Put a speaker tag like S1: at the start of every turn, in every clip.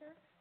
S1: No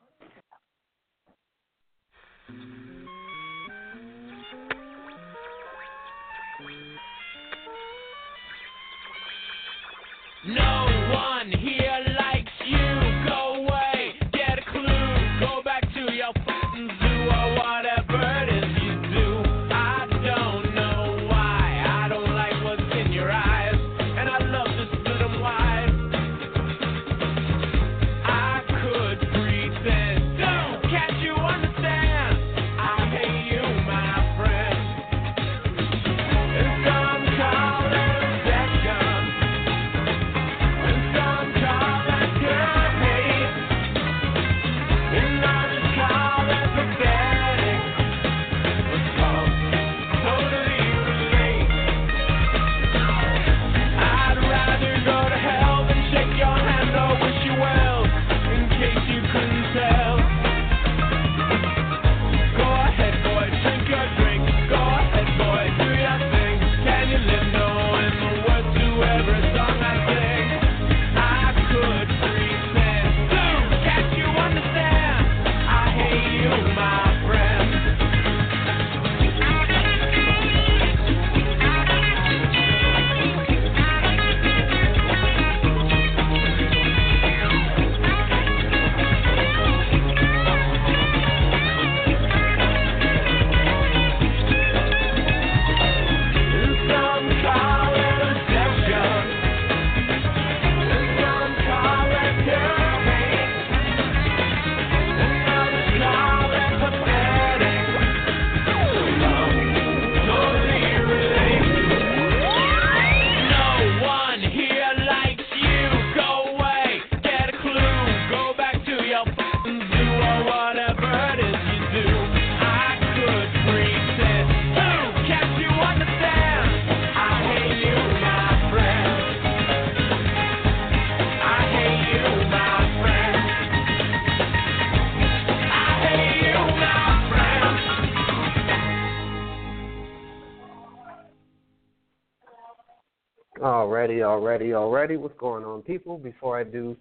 S2: Alrighty. What's going on, people? Before I do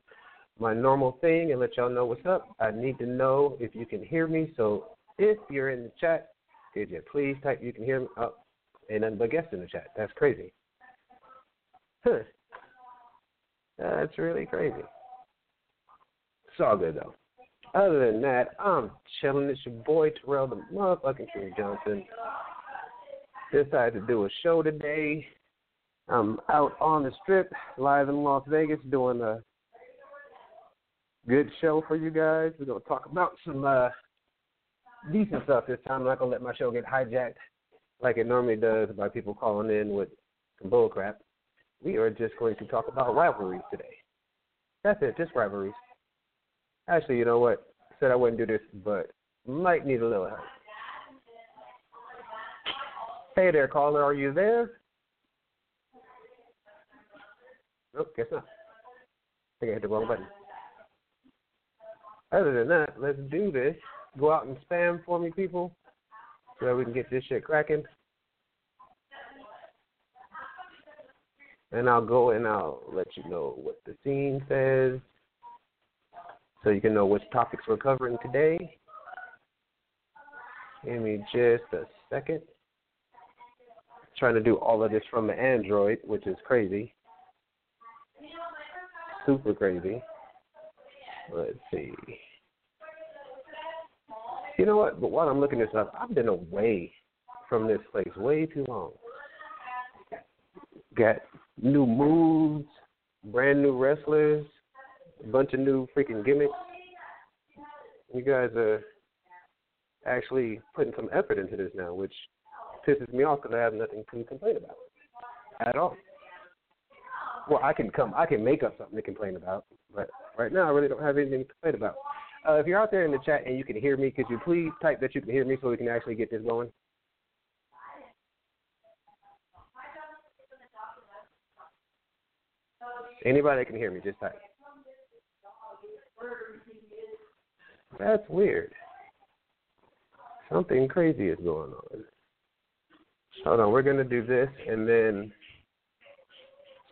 S2: my normal thing and let y'all know what's up, I need to know if you can hear me. So if you're in the chat, could you please type you can hear me? Oh, ain't nothing but guests in the chat. That's crazy. Huh. That's really crazy. It's all good though. Other than that, I'm chilling. It's your boy Terrell the motherfucking Tree Johnson. Decided to do a show today. I'm out on the strip, live in Las Vegas, doing a good show for you guys. We're gonna talk about some uh, decent stuff this time. I'm not gonna let my show get hijacked like it normally does by people calling in with some bull crap. We are just going to talk about rivalries today. That's it, just rivalries. Actually, you know what? I said I wouldn't do this, but might need a little help. Hey there, caller, are you there? Nope, guess not. I think I hit the wrong button. Other than that, let's do this. Go out and spam for me, people, so that we can get this shit cracking. And I'll go and I'll let you know what the scene says, so you can know which topics we're covering today. Give me just a second. Trying to do all of this from the Android, which is crazy super crazy. Let's see. You know what? But while I'm looking this up, I've been away from this place way too long. Got new moves, brand new wrestlers, a bunch of new freaking gimmicks. You guys are actually putting some effort into this now, which pisses me off because I have nothing to complain about at all. Well, I can come, I can make up something to complain about, but right now I really don't have anything to complain about. Uh, if you're out there in the chat and you can hear me, could you please type that you can hear me so we can actually get this going? Anybody can hear me, just type. That's weird. Something crazy is going on. Hold on, we're gonna do this and then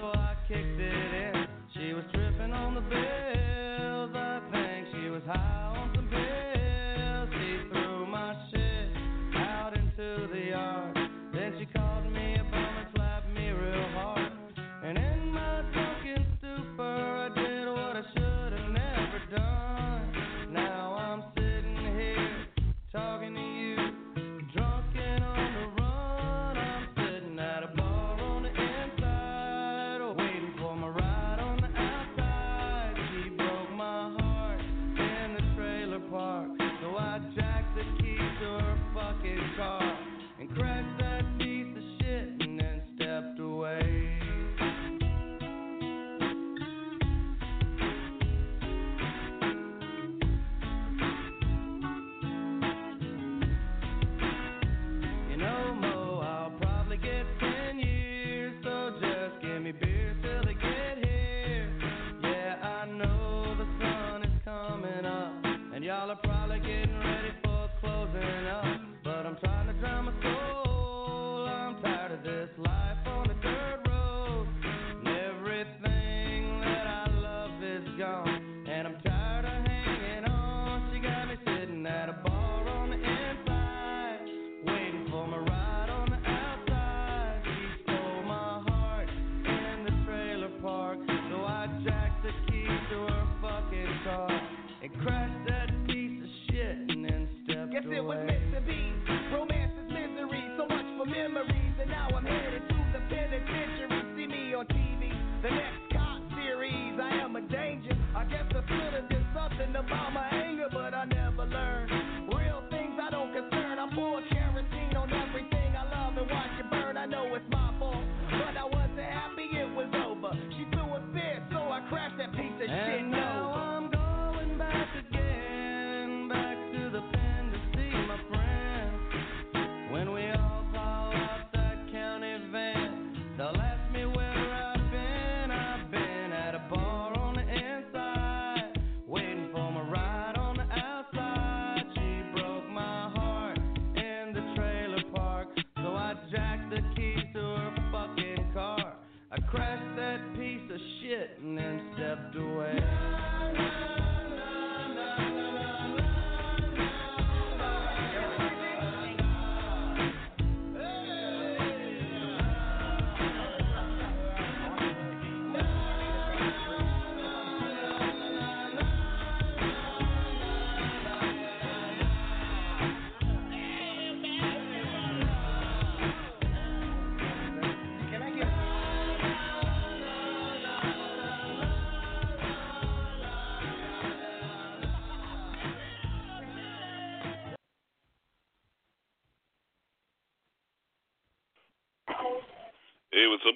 S2: so I
S3: kicked it in.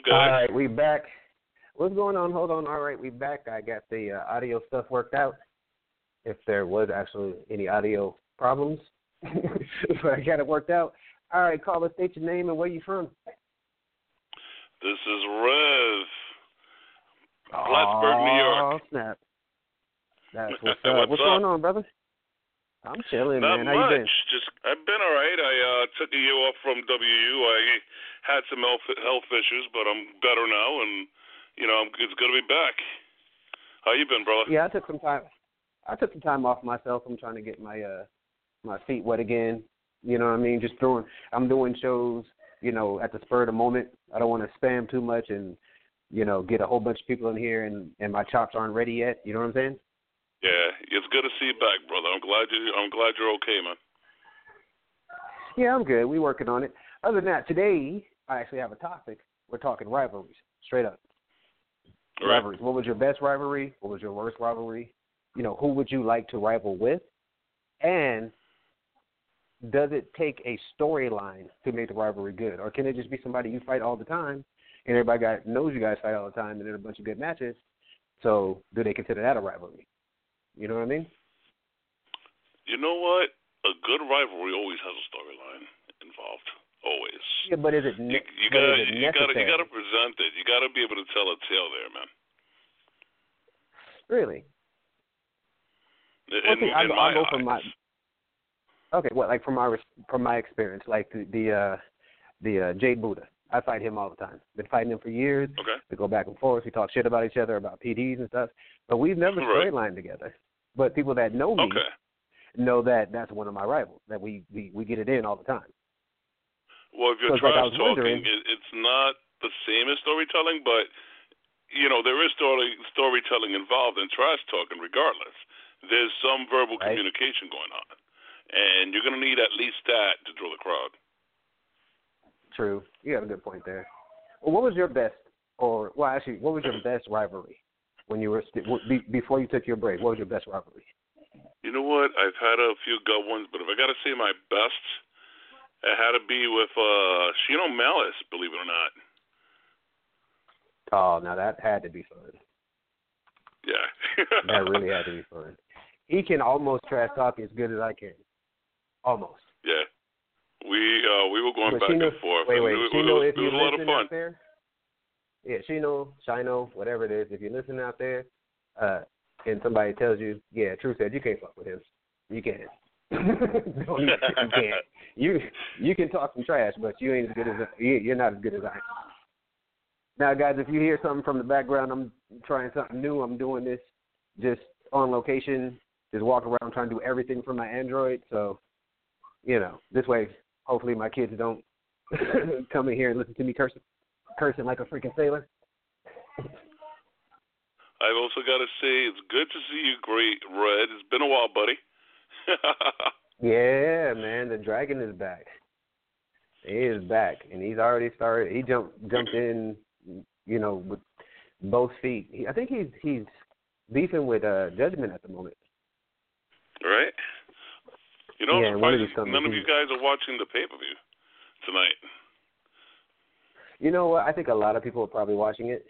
S4: Hey, what's up, guys?
S2: right, we back. What's going on? Hold on. All right, we back. I got the uh, audio stuff worked out. If there was actually any audio problems, but I got it worked out. All right, call us, state your name and where you from.
S4: This is Rev. Plattsburgh, New York.
S2: Oh snap! That's what's up.
S4: What's
S2: what's
S4: up?
S2: going on, brother? I'm chilling,
S4: Not
S2: man. How
S4: much.
S2: you been?
S4: Just I've been all right. I uh, took a year off from WU. I had some health health issues, but I'm better now, and you know I'm, it's good to be back. How you been, brother?
S2: Yeah, I took some time. I took some time off myself. I'm trying to get my uh my feet wet again. You know what I mean? Just throwing. I'm doing shows. You know, at the spur of the moment. I don't want to spam too much and you know get a whole bunch of people in here and and my chops aren't ready yet. You know what I'm saying?
S4: Yeah, it's good to see you back, brother. I'm glad you. I'm glad you're okay, man.
S2: Yeah, I'm good. We working on it. Other than that, today I actually have a topic. We're talking rivalries, straight up.
S4: Right.
S2: rivalries. What was your best rivalry? What was your worst rivalry? You know, who would you like to rival with? And does it take a storyline to make the rivalry good, or can it just be somebody you fight all the time, and everybody got, knows you guys fight all the time, and then a bunch of good matches? So, do they consider that a rivalry? You know what I mean?
S4: You know what? A good rivalry always has a storyline involved. Always.
S2: Yeah, but is it
S4: You,
S2: ne-
S4: you
S2: but
S4: gotta,
S2: it
S4: you gotta, you gotta present it. You gotta be able to tell a tale there, man.
S2: Really?
S4: In,
S2: Well, see,
S4: in
S2: I, go-
S4: my
S2: I go from my okay. Well, like from my from my experience, like the the uh, the uh, Jade Buddha. I fight him all the time. Been fighting him for years.
S4: Okay.
S2: We go back and forth. We talk shit about each other about PDs and stuff. But we've never
S4: Right.
S2: storyline together. But people that know me
S4: Okay.
S2: know that that's one of my rivals. That we we we get it in all the time.
S4: Well, if you're
S2: like I
S4: trash
S2: was
S4: talking, it's not the same as storytelling, but you know there is story storytelling involved in trash talking. Regardless, there's some verbal
S2: Right.
S4: communication going on, and you're going to need at least that to draw the crowd.
S2: True. You have a good point there. Well, what was your best, or well, actually, what was your best rivalry when you were st- be, before you took your break? What was your best rivalry?
S4: You know what? I've had a few good ones, but if I got to say my best, it had to be with uh Shino Malice. Believe it or not.
S2: Oh, now that had to be fun.
S4: Yeah.
S2: That really had to be fun. He can almost trash talk as good as I can. Almost.
S4: Yeah. We uh we were going
S2: But
S4: back
S2: Shino-
S4: and forth.
S2: Wait, wait.
S4: it,
S2: Shino,
S4: it was,
S2: if you're
S4: a lot of
S2: listening
S4: fun.
S2: out there, yeah, Shino, Shino, whatever it is, if you're listening out there, uh, and somebody tells you, yeah, True said you can't fuck with him. You can't. no, you, you can't. You you can talk some trash, but you ain't as good as you- you're not as good as I am. Now, guys, if you hear something from the background, I'm trying something new. I'm doing this just on location, just walk around trying to do everything from my Android. So, you know, this way, hopefully, my kids don't come in here and listen to me cursing, cursing like a freaking sailor.
S4: I've also got to say it's good to see you, great Red. It's been a while, buddy.
S2: Yeah, man, the dragon is back. He is back, and he's already started. He jumped jumped in, you know, with both feet. He, I think he's he's beefing with uh Judgment at the moment.
S4: right? You know,
S2: Yeah,
S4: I'm surprised none of you guys are watching the pay per view tonight.
S2: You know what? I think a lot of people are probably watching it.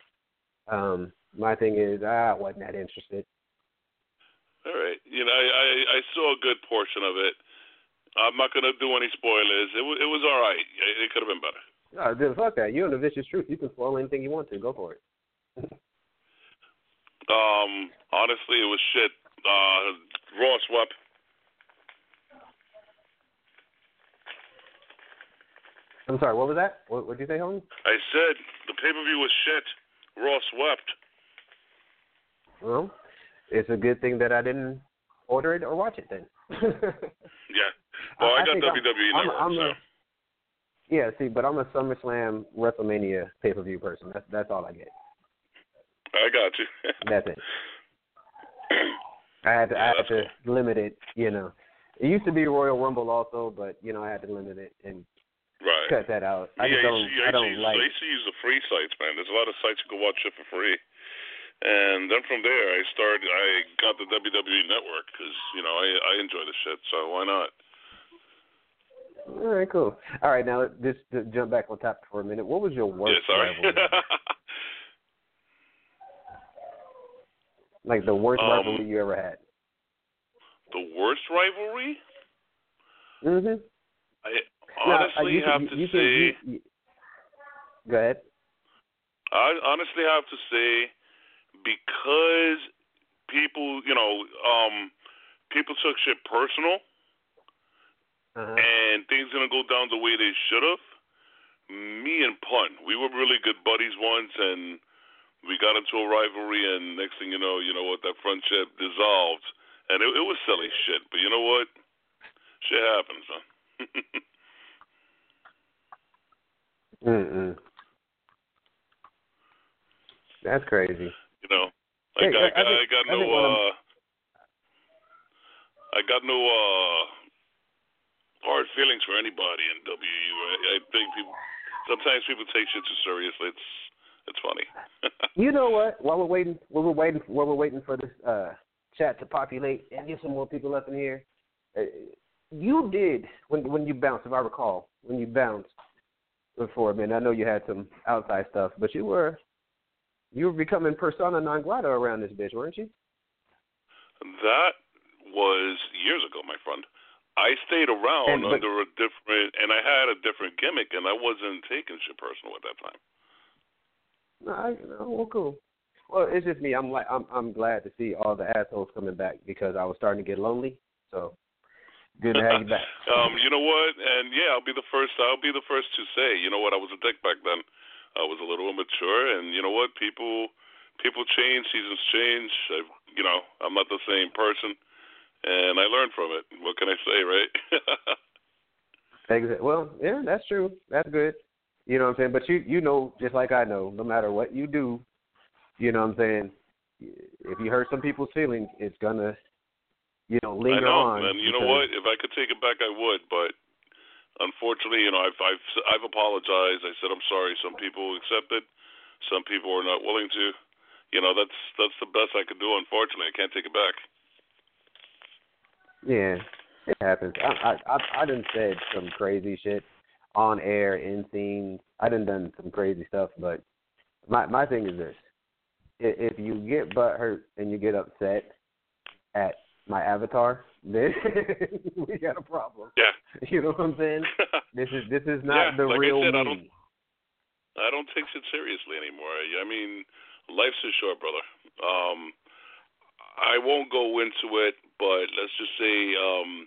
S2: Um, my thing is, I wasn't that interested.
S4: All right. You know, I, I I saw a good portion of it. I'm not gonna do any spoilers. It was it was all right. It, it could have been better.
S2: No, dude, fuck that. You're in the vicious truth. You can spoil anything you want to. Go for it.
S4: Um, honestly, it was shit. Uh, Raw swept.
S2: I'm sorry. What was that? What did you say, homie?
S4: I said the pay per view was shit. Raw swept.
S2: Well, it's a good thing that I didn't order it or watch it then.
S4: Yeah. Well, I, got
S2: think I'm-
S4: WWE
S2: I'm, I'm
S4: so.
S2: a, yeah, see, but I'm a SummerSlam WrestleMania pay per view person. That's that's all I get.
S4: I got you.
S2: That's it. I had to,
S4: Yeah,
S2: I had to limit it. You know, it used to be Royal Rumble also, but you know I had to limit it and
S4: right.
S2: cut that out. I
S4: yeah,
S2: don't.
S4: to-
S2: I don't like.
S4: I used to use the free sites, man. There's a lot of sites you can watch it for free. And then from there, I started. I got the WWE Network because you know I I enjoy the shit. So why not?
S2: All right, cool. All right, now just to jump back on top for a minute. What was your worst
S4: yeah,
S2: rivalry? like the worst
S4: Um,
S2: rivalry you ever had?
S4: the worst rivalry?
S2: Mm-hmm.
S4: I
S2: Now, uh,
S4: honestly
S2: can-
S4: have to
S2: you
S4: say.
S2: can- you- you- go ahead.
S4: I honestly have to say because people, you know, um, people took shit personal
S2: Uh-huh.
S4: and things didn't go down the way they should have. Me and Pun, we were really good buddies once, and we got into a rivalry, and next thing you know, you know what, that friendship dissolved, and it, it was silly shit. But you know what? Shit happens, man.
S2: Mm-mm. That's crazy.
S4: you know, I
S2: Hey,
S4: got,
S2: I-
S4: I got,
S2: I think-
S4: got no,
S2: I'm-
S4: uh, I got no uh hard feelings for anybody in WU. I, I think people sometimes people take shit too seriously. It's it's funny.
S2: You know what? While we're waiting, while we're waiting, while we're waiting for this uh, chat to populate and get some more people up in here, uh, you did when when you bounced, if I recall, when you bounced before. Man, I know you had some outside stuff, but you were you were becoming persona non grata around this bitch, weren't you?
S4: That was years ago, my friend. I stayed around
S2: And- but-
S4: under a different, and I had a different gimmick, and I wasn't taking shit personal at that time.
S2: No, I, no, well, cool. Well, it's just me. I'm like I'm I'm glad to see all the assholes coming back because I was starting to get lonely. So good to have you back.
S4: um, you know what? And yeah, I'll be the first. I'll be the first to say. You know what? I was a dick back then. I was a little immature, and you know what? People people change. Seasons change. I, you know, I'm not the same person, and I learned from it. What can I say, right?
S2: Exactly. Well, yeah, that's true. That's good. You know what I'm saying? But you you know just like I know, no matter what you do, you know what I'm saying. If you hurt some people's feelings, it's gonna, you know,
S4: I know,
S2: on.
S4: and you know what? If I could take it back, I would. But unfortunately, you know, I've I've I've apologized. I said I'm sorry. Some people accept it. Some people are not willing to. You know, that's that's the best I could do. Unfortunately, I can't take it back.
S2: Yeah, it happens. I I I, I done said some crazy shit on air in scenes. I done done some crazy stuff, but my my thing is this: if, if you get butt hurt and you get upset at my avatar, then we got a problem.
S4: Yeah.
S2: You know what I'm saying? This is this is not
S4: Yeah,
S2: the
S4: like I
S2: real
S4: said, I
S2: me.
S4: don't- I don't take shit seriously anymore. I, I mean, life's too short, brother. Um, I won't go into it, but let's just say um,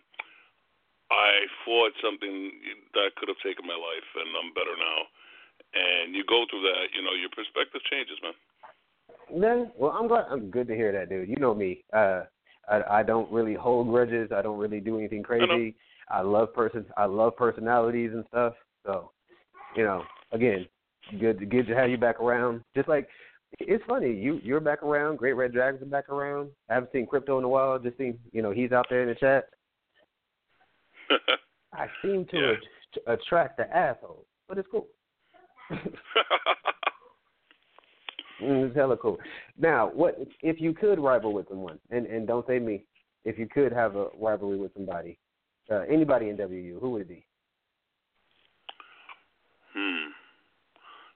S4: I fought something that could have taken my life, and I'm better now. And you go through that, you know, your perspective changes, man.
S2: Then, well, I'm glad. I'm good to hear that, dude. You know me. Uh, I I don't really hold grudges. I don't really do anything crazy. I love person. I love personalities and stuff. So, you know, again, good good to have you back around. Just like it's funny, you you're back around. Great Red Dragons are back around. I haven't seen Crypto in a while. Just seen, you know, he's out there in the chat. I seem to
S4: Yeah.
S2: at- attract the assholes, but it's cool. Mm, it's hella cool. Now, what if you could rival with someone? And and don't say me. If you could have a rivalry with somebody, uh, anybody in WU, who would it be?
S4: hmm.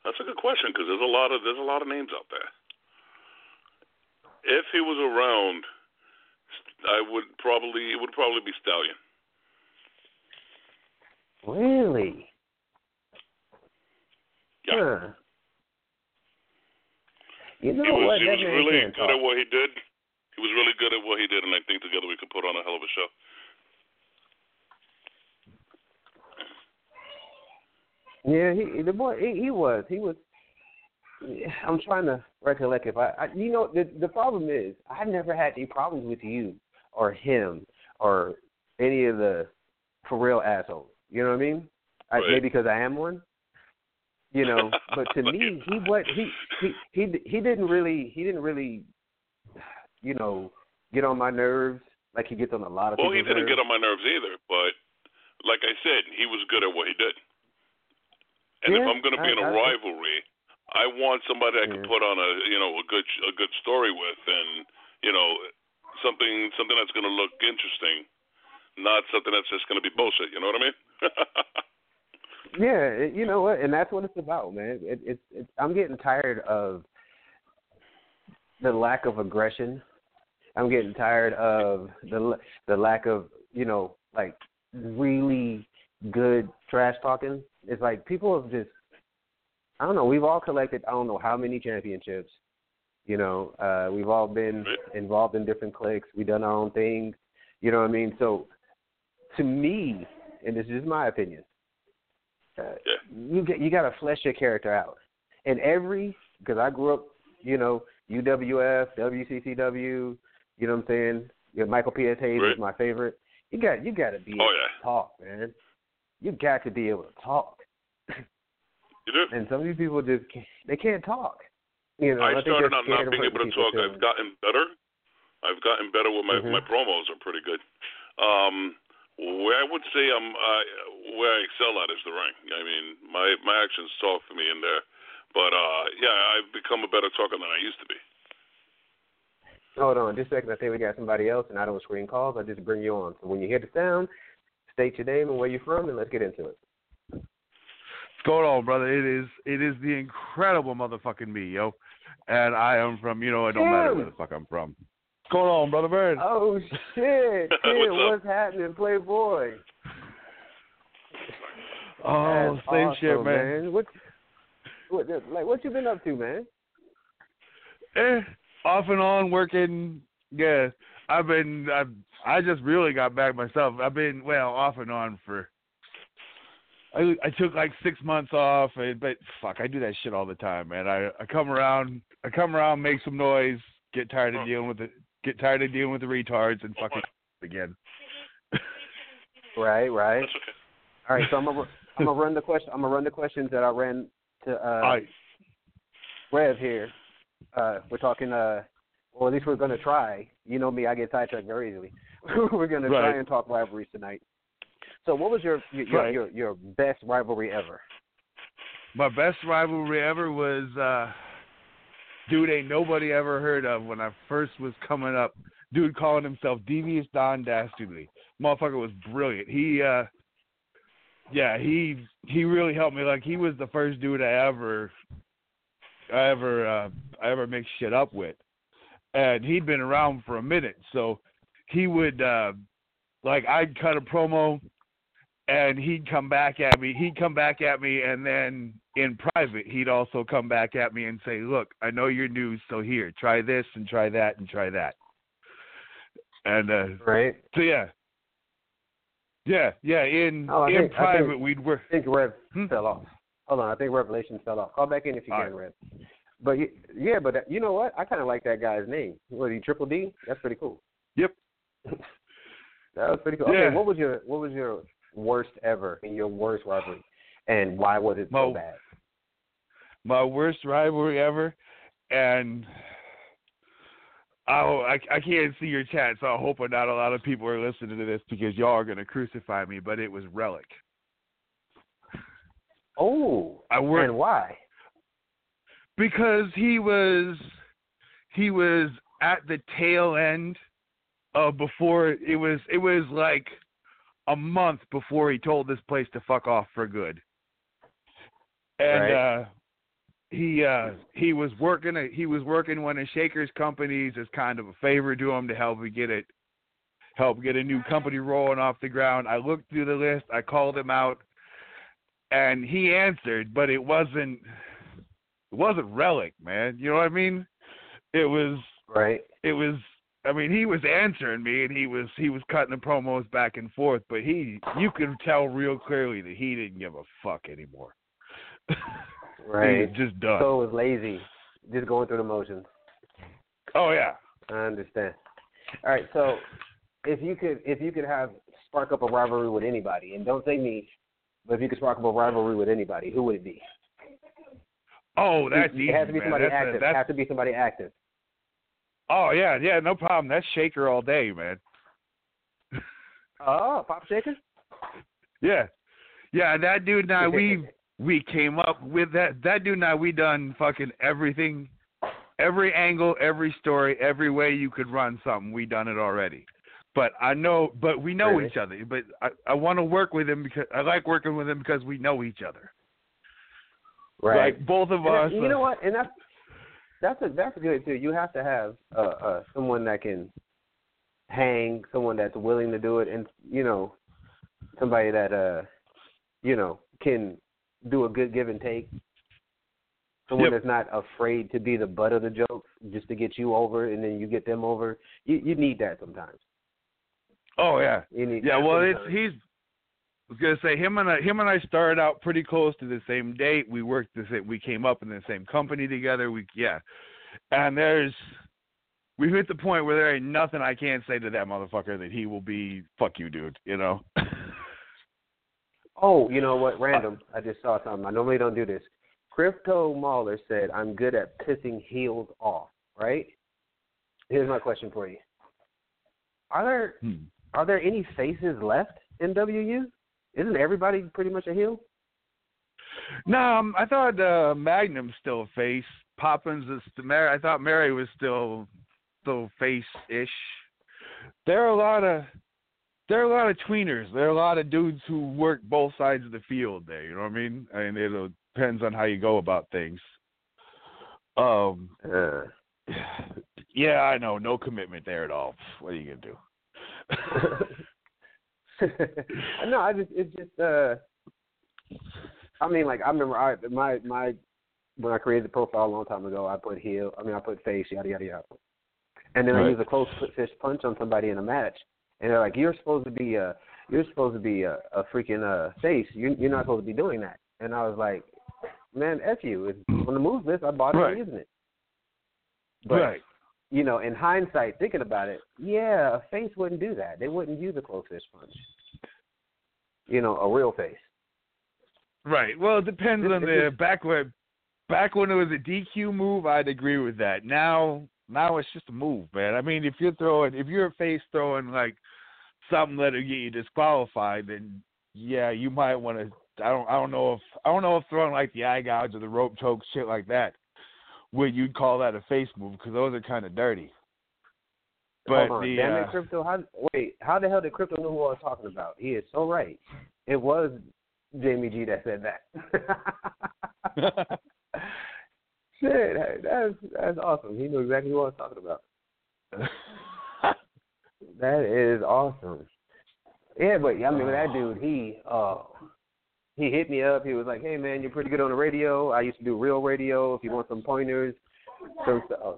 S4: That's a good question because there's a lot of there's a lot of names out there. If he was around, I would probably it would probably be Stallion.
S2: Really?
S4: Yeah.
S2: Huh. You know
S4: he was
S2: what?
S4: he was really good
S2: talk.
S4: at what he did. He was really good at what he did, and I think together we could put on a hell of a show.
S2: Yeah, he the boy he, he was he was. I'm trying to recollect if I, I you know the the problem is I've never had any problems with you or him or any of the for real assholes. You know what I mean? I, maybe because I am one. You know, but to me he what he he he he didn't really he didn't really you know get on my nerves like he gets on a lot of
S4: Well, he didn't
S2: nerves.
S4: get on my nerves either, but like I said, he was good at what he did. And if I'm going to be
S2: I-
S4: in a
S2: I-
S4: rivalry, I want somebody I can put on a you know a good a good story with, and you know something something that's going to look interesting, not something that's just going to be bullshit. You know what I mean?
S2: Yeah, it- you know what, and that's what it's about, man. It, it's it's I'm getting tired of the lack of aggression. I'm getting tired of the the lack of you know like really good trash talking. It's like people have just I don't know. We've all collected I don't know how many championships. You know, uh, we've all been involved in different cliques. We've done our own things. You know what I mean? So, to me, and this is just my opinion, uh,
S4: Yeah.
S2: you get you got to flesh your character out. And every because I grew up, you know, UWF, WCCW. You know what I'm saying? You know, Michael P.S. Hayes
S4: Right.
S2: is my favorite. You got you got to be
S4: Oh,
S2: able
S4: yeah.
S2: to talk, man. You got to be able to talk.
S4: you do.
S2: And some of these people just can't, they can't talk. You know,
S4: I
S2: think
S4: started out not being able to talk. I've gotten better. I've gotten better with my
S2: Mhm.
S4: my promos are pretty good. Um, where I would say I'm I, where I excel at is the ring. I mean, my my actions talk for me in there. But uh, yeah, I've become a better talker than I used to be.
S2: Hold on, just a second. I think we got somebody else, and I don't screen calls. I just bring you on. So when you hear the sound, state your name and where you're from, and let's get into it.
S5: What's going on, brother? It is it is the incredible motherfucking me, yo. And I am from, you know, it don't matter where the fuck I'm from. What's going on, brother Bird?
S2: Oh shit! Kid,
S4: What's up?
S2: what's happening, Playboy?
S5: oh,
S2: That's
S5: same
S2: awesome,
S5: shit, man.
S2: What, what, like, what you been up to, man?
S5: Eh, off and on working. Yeah, I've been. I've, I just really got back myself. I've been well off and on for. I I took like six months off, and, but fuck, I do that shit all the time, man. I I come around, I come around, make some noise, get tired of dealing with it, get tired of dealing with the retards, and fucking again.
S2: Right, right.
S4: That's okay.
S2: All right, so I'm gonna I'm gonna run the question. I'm gonna run the questions that I ran to uh,
S5: All right.
S2: Rev here. Uh, we're talking. Uh, or at least we're gonna try. You know me, I get sidetracked very easily. we're gonna
S5: Right.
S2: try and talk rivalries tonight. So, what was your your, your
S5: Right.
S2: your your best rivalry ever?
S5: My best rivalry ever was uh dude ain't nobody ever heard of when I first was coming up. Dude calling himself Devious Don Dastardly. Motherfucker was brilliant. He uh yeah, he he really helped me. Like he was the first dude I ever I ever uh I ever mixed shit up with. And he'd been around for a minute, so he would uh like I'd cut a promo and he'd come back at me. He'd come back at me, and then in private, he'd also come back at me and say, "Look, I know you're new, so here, try this and try that and try that." And uh,
S2: Right.
S5: so yeah, yeah, yeah. In
S2: Oh,
S5: in
S2: think-
S5: private,
S2: think-
S5: we'd work.
S2: I think Rev
S5: Hmm?
S2: fell off. Hold on, I think Revelation fell off. Call back in if you
S5: All
S2: can,
S5: right.
S2: Rev. But yeah, but you know what? I kind of like that guy's name. What he Triple D? That's pretty cool.
S5: Yep.
S2: that was pretty cool.
S5: Yeah.
S2: Okay, what was your what was your worst ever in your worst rivalry, and why was it so
S5: Mo-
S2: bad?
S5: my worst rivalry ever, and oh, I I can't see your chat, so I hope not a lot of people are listening to this because y'all are gonna crucify me. But it was Relic.
S2: Oh,
S5: I worked
S2: and why?
S5: because he was he was at the tail end of before it was it was like a month before he told this place to fuck off for good and
S2: Right.
S5: uh he uh he was working a, he was working one of Shaker's companies as kind of a favor to him to help him get it help get a new company rolling off the ground. I looked through the list, I called him out and he answered, but it wasn't it wasn't relic, man. You know what I mean? It was
S2: Right.
S5: it was I mean, he was answering me and he was he was cutting the promos back and forth, but he you can tell real clearly that he didn't give a fuck anymore.
S2: Right.
S5: he was just done.
S2: So it was lazy, just going through the motions.
S5: oh yeah.
S2: I understand. All right, so if you could if you could have spark up a rivalry with anybody, and don't say me, but if you could spark up a rivalry with anybody, who would it be?
S5: Oh, that's
S2: it
S5: easy,
S2: has to be
S5: man.
S2: somebody
S5: That's a-
S2: active. It has to be somebody active.
S5: Oh yeah, yeah, no problem. That's Shaker all day, man.
S2: Oh, Pop Shaker.
S5: Yeah, yeah. That dude and I, we we came up with that. That dude and I, we done fucking everything, every angle, every story, every way you could run something. We done it already. But I know, but we know
S2: Really?
S5: each other. But I I want to work with him because I like working with him because we know each other.
S2: Right.
S5: Like both of
S2: And that-
S5: us.
S2: you
S5: uh,
S2: know what? And that's that's a, that's good too. You have to have uh, uh, someone that can hang, someone that's willing to do it, and you know, somebody that uh, you know, can do a good give and take. Someone
S5: Yep.
S2: that's not afraid to be the butt of the joke, just to get you over, and then you get them over. You you need that sometimes.
S5: Oh yeah.
S2: You need
S5: Yeah, well, it's he's. I was gonna say him and I, him and I started out pretty close to the same date. We worked the same. We came up in the same company together. We yeah, and there's we hit the point where there ain't nothing I can't say to that motherfucker that he will be fuck you, dude. You know.
S2: Oh, you know what? Random. I just saw something. I normally don't do this. Crypto Mahler said, "I'm good at pissing heels off." Right? Here's my question for you: Are there
S5: Hmm.
S2: are there any faces left in WU? Isn't everybody pretty much a heel?
S5: No, um, I thought uh, Magnum's still a face. Poppins is the Mary. I thought Mary was still still face ish. There are a lot of there are a lot of tweeners. There are a lot of dudes who work both sides of the field. There, you know what I mean? I mean, it depends on how you go about things. Um,
S2: Uh,
S5: yeah, I know, no commitment there at all. What are you gonna do?
S2: no, I just it's just uh I mean like I remember I my my when I created the profile a long time ago, I put heel. I mean, I put face, yada yada yada. And then I
S5: Right.
S2: use a close fist punch on somebody in a match, and they're like, "You're supposed to be a, you're supposed to be a, a freaking uh, face. You, you're not supposed to be doing that." And I was like, "Man, f you. It's on the move list. I bought it.
S5: Right.
S2: Using it." But
S5: right.
S2: You know, in hindsight, thinking about it, yeah, a face wouldn't do that. They wouldn't use a close fist punch. You know, a real face.
S5: Right. Well, it depends on the back when back when it was a DQ move. I'd agree with that. Now, now it's just a move, man. I mean, if you're throwing, if you're a face throwing like something that'll get you disqualified, then yeah, you might want to. I don't. I don't know if I don't know if throwing like the eye gouge or the rope choke shit like that would you'd call that a face move because those are kind of dirty. But
S2: Hold on,
S5: the
S2: damn
S5: uh,
S2: it, crypto. How wait? How the hell did crypto know who I was talking about? He is so right. It was Jamie G that said that. Shit, that's that's awesome. He knew exactly what I was talking about. That is awesome. Yeah, but I mean that dude, he uh he hit me up. He was like, "Hey man, you're pretty good on the radio. I used to do real radio. If you want some pointers, some uh,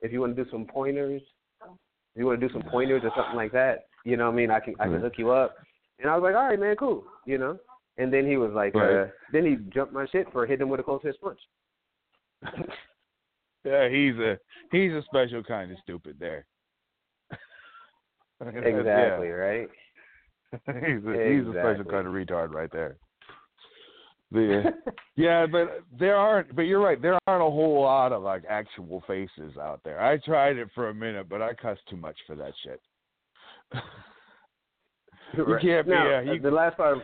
S2: if you want to do some pointers, if you want to do some pointers or something like that, you know what I mean? I can I can hook you up." And I was like, "All right, man, cool." You know. And then he was like,
S5: Right.
S2: uh, then he jumped my shit for hitting him with a close fist punch.
S5: yeah, he's a he's a special kind of stupid there. That's- yeah.
S2: Exactly, right?
S5: he's a he's a special kind of retard right there. The yeah, but there aren't. But you're right. There aren't a whole lot of like actual faces out there. I tried it for a minute, but I cussed too much for that shit. You can't be,
S2: Now,
S5: uh, you-
S2: the last part. Of,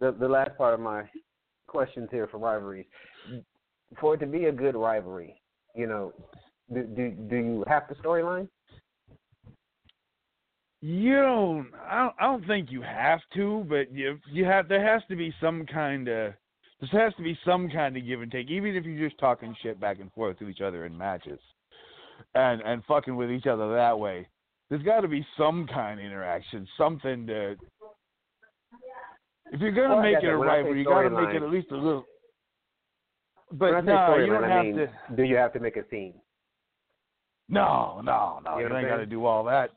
S2: the the last part of my questions here for rivalries. For it to be a good rivalry, you know, do do, do you have the storyline?
S5: You don't. I don't. I don't think you have to, but you you have. There has to be some kind of. There has to be some kind of give and take, even if you're just talking shit back and forth to each other in matches, and and fucking with each other that way. There's got to be some kind of interaction, something to. If you're gonna
S2: Well,
S5: make it a
S2: I
S5: rivalry, you got to make it at least a little. But no, you don't
S2: I
S5: have
S2: mean,
S5: to.
S2: do you have to make a scene?
S5: No, no, no.
S2: You
S5: You, ain't got to do all that.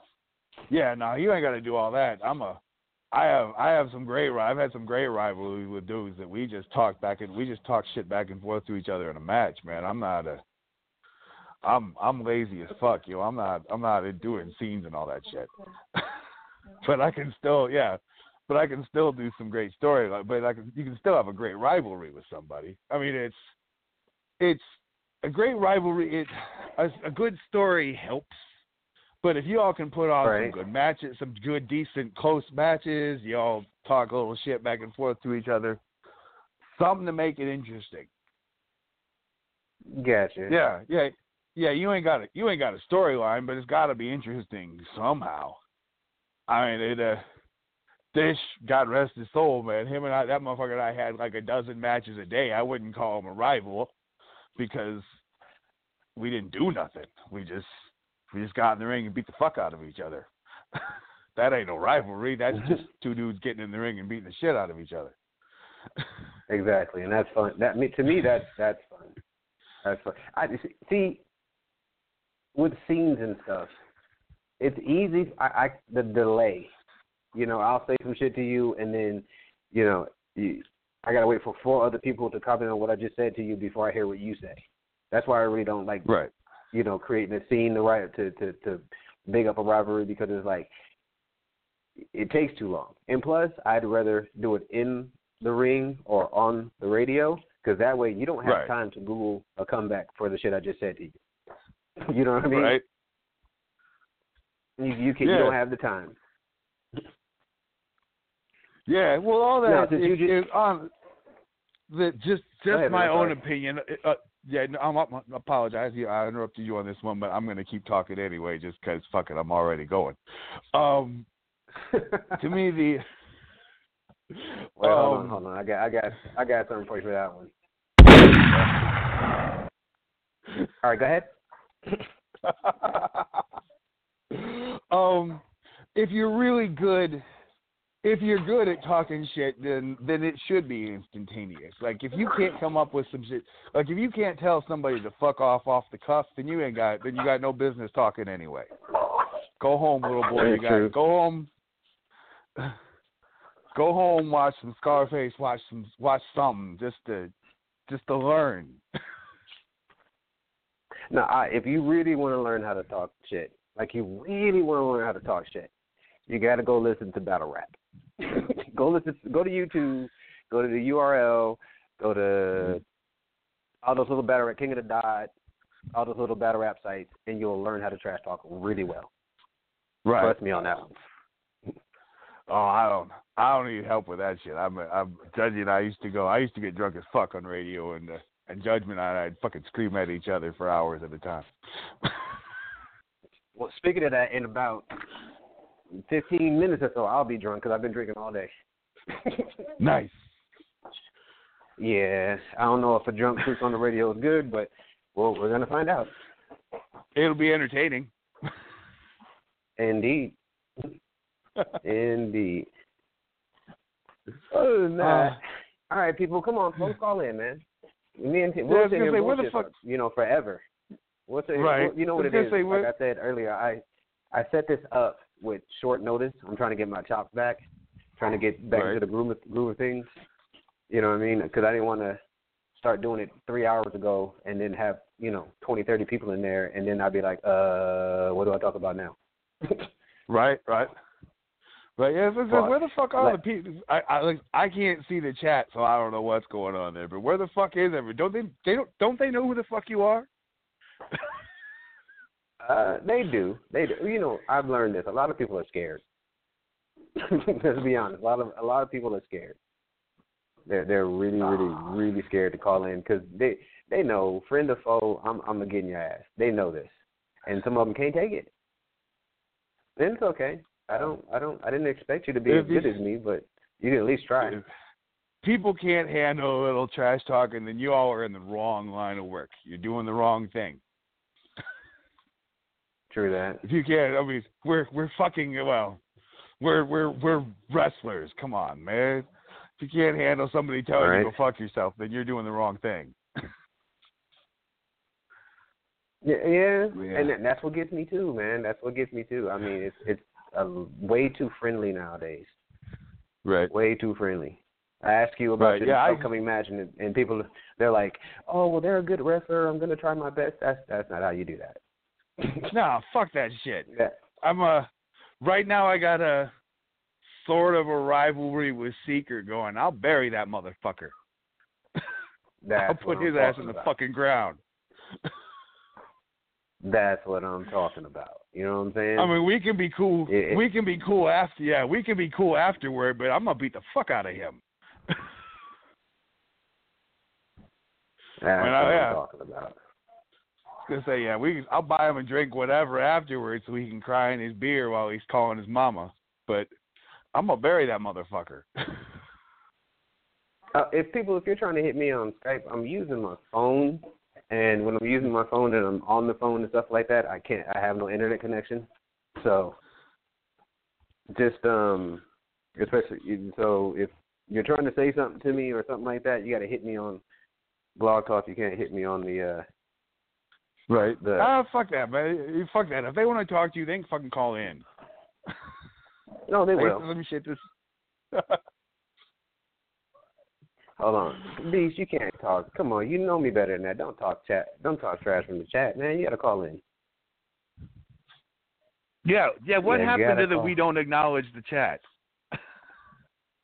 S5: Yeah, no, you ain't got to do all that. I'm a. I have I have some great. I've had some great rivalries with dudes that we just talk back and we just talk shit back and forth to each other in a match. Man, I'm not a. I'm I'm lazy as fuck, yo. I'm not I'm not in doing scenes and all that shit. but I can still yeah, but I can still do some great story. But can, you can still have a great rivalry with somebody. I mean, it's it's a great rivalry. It a, a good story helps, but if you all can put on
S2: Right.
S5: some good matches, some good, decent, close matches, you all talk a little shit back and forth to each other, something to make it interesting.
S2: Gotcha.
S5: Yeah, yeah, yeah. You ain't got a you ain't got a storyline, but it's got to be interesting somehow. I mean, it. Uh, Dish, God rest his soul, man. Him and I, that motherfucker and I had like a dozen matches a day. I wouldn't call him a rival because we didn't do nothing. We just we just got in the ring and beat the fuck out of each other. that ain't no rivalry. That's mm-hmm. just two dudes getting in the ring and beating the shit out of each other.
S2: Exactly, and that's fun. That me to me, that's that's fun. That's fun. I see with scenes and stuff. It's easy. I, I the delay. You know, I'll say some shit to you, and then, you know, you, I gotta wait for four other people to comment on what I just said to you before I hear what you say. That's why I really don't like,
S5: Right.
S2: You know, creating a scene to right to to to big up a rivalry because it's like it takes too long. And plus, I'd rather do it in the ring or on the radio because that way you don't have
S5: Right.
S2: time to Google a comeback for the shit I just said to you. You know what I mean?
S5: Right.
S2: You, you can. You don't have the time.
S5: Yeah, well, all that
S2: Now,
S5: is
S2: you just-
S5: is on the just just
S2: ahead,
S5: my own
S2: sorry.
S5: opinion. Uh, yeah, no, I'm, I apologize. Yeah, I interrupted you on this one, but I'm going to keep talking anyway, just 'cause fuck it, I'm already going. Um, to me, the
S2: Wait, hold on,
S5: um,
S2: hold on. I got, I got, I got something for you for that one. All right, go ahead.
S5: um, if you're really good if you're good at talking shit, then then it should be instantaneous. Like if you can't come up with some shit, like if you can't tell somebody to fuck off off the cuff, then you ain't got then you got no business talking anyway. Go home, little boy. You got go home. Go home, watch some Scarface, watch some watch something just to just to learn.
S2: No, I, if you really want to learn how to talk shit, like you really want to learn how to talk shit, you got to go listen to battle rap. go listen. Go to YouTube. Go to the URL. Go to all those little battle rap, King of the Dot, all those little battle rap sites, and you'll learn how to trash talk really well. Right. Trust me on that one.
S5: Oh, I don't. I don't need help with that shit. I'm. I'm judging. I used to go. I used to get drunk as fuck on radio and uh, and judgment. I, I'd fucking scream at each other for hours at a time.
S2: Well, speaking of that, in about 15 minutes or so, I'll be drunk because I've been drinking all day.
S5: nice.
S2: Yeah, I don't know if a drunk truth on the radio is good, but well, we're gonna find out.
S5: It'll be entertaining.
S2: Indeed, indeed. Other than that, uh, all right, people, come on, folks, call in, man. Me and Tim, we'll
S5: say, where the fuck-
S2: for, you know, forever. What's it?
S5: Right.
S2: You know what it is?
S5: say,
S2: like I said earlier, I I set this up with short notice. I'm trying to get my chops back, trying to get back
S5: Right.
S2: into the groove of, groove of things. You know what I mean? Because I didn't want to start doing it three hours ago and then have you know twenty, thirty people in there, and then I'd be like, uh, what do I talk about now?
S5: Right. Right. But yeah, it's, it's,
S2: Fuck.
S5: where the fuck are
S2: Like-
S5: the people? I I I can't see the chat, so I don't know what's going on there. But where the fuck is everyone? Don't they they don't don't they know who the fuck you are?
S2: Uh, they do. They do. You know, I've learned this. A lot of people are scared. Let's be honest. A lot of a lot of people are scared. They're they're really really really scared to call in because they they know friend or foe. I'm I'm gonna get in your ass. They know this, and some of them can't take it. And it's okay. I don't I don't I didn't expect you to be
S5: If
S2: as good as me, but you can at least try.
S5: People can't handle a little trash talking, then you all are in the wrong line of work. You're doing the wrong thing.
S2: True that.
S5: If you can't, I mean, we're we're fucking well, we're we're we're wrestlers. Come on, man. If you can't handle somebody telling
S2: Right.
S5: you to fuck yourself, then you're doing the wrong thing.
S2: Yeah, yeah,
S5: Yeah.
S2: and that's what gets me too, man. That's what gets me too. I mean, it's it's uh, way too friendly nowadays.
S5: Right.
S2: way too friendly. I ask you about
S5: Right,
S2: the
S5: yeah, I-
S2: upcoming match, and, and people they're like, "Oh, well, they're a good wrestler. I'm gonna try my best." That's that's not how you do that.
S5: No, fuck that shit.
S2: that
S5: I'm a right now. I got a sort of a rivalry with Seeker going. I'll bury that motherfucker. I'll put his ass in the
S2: about.
S5: fucking ground.
S2: That's what I'm talking about. You know what I'm saying?
S5: I mean, we can be cool.
S2: It- it-
S5: we can be cool after. Yeah, we can be cool afterward. But I'm gonna beat the fuck out of him.
S2: that's
S5: I mean,
S2: what
S5: I-
S2: I'm
S5: yeah.
S2: talking about.
S5: Gonna say, yeah, we. I'll buy him a drink, whatever, afterwards, so he can cry in his beer while he's calling his mama. But I'm gonna bury that motherfucker.
S2: Uh, if people, if you're trying to hit me on Skype, I'm using my phone, and when I'm using my phone and I'm on the phone and stuff like that, I can't. I have no internet connection, so just um, especially so if you're trying to say something to me or something like that, you got to hit me on Blog Talk. You can't hit me on the uh
S5: right.
S2: the.
S5: Ah, fuck that, man. Fuck that. If they want to talk to you, they can fucking call in.
S2: no, they
S5: Hey,
S2: will.
S5: Let me shit this.
S2: Hold on, Beast, you can't talk. Come on, you know me better than that. Don't talk chat. Don't talk trash from the chat, man. You got to call in.
S5: yeah, yeah. What
S2: Yeah,
S5: happened to the we don't acknowledge the chat?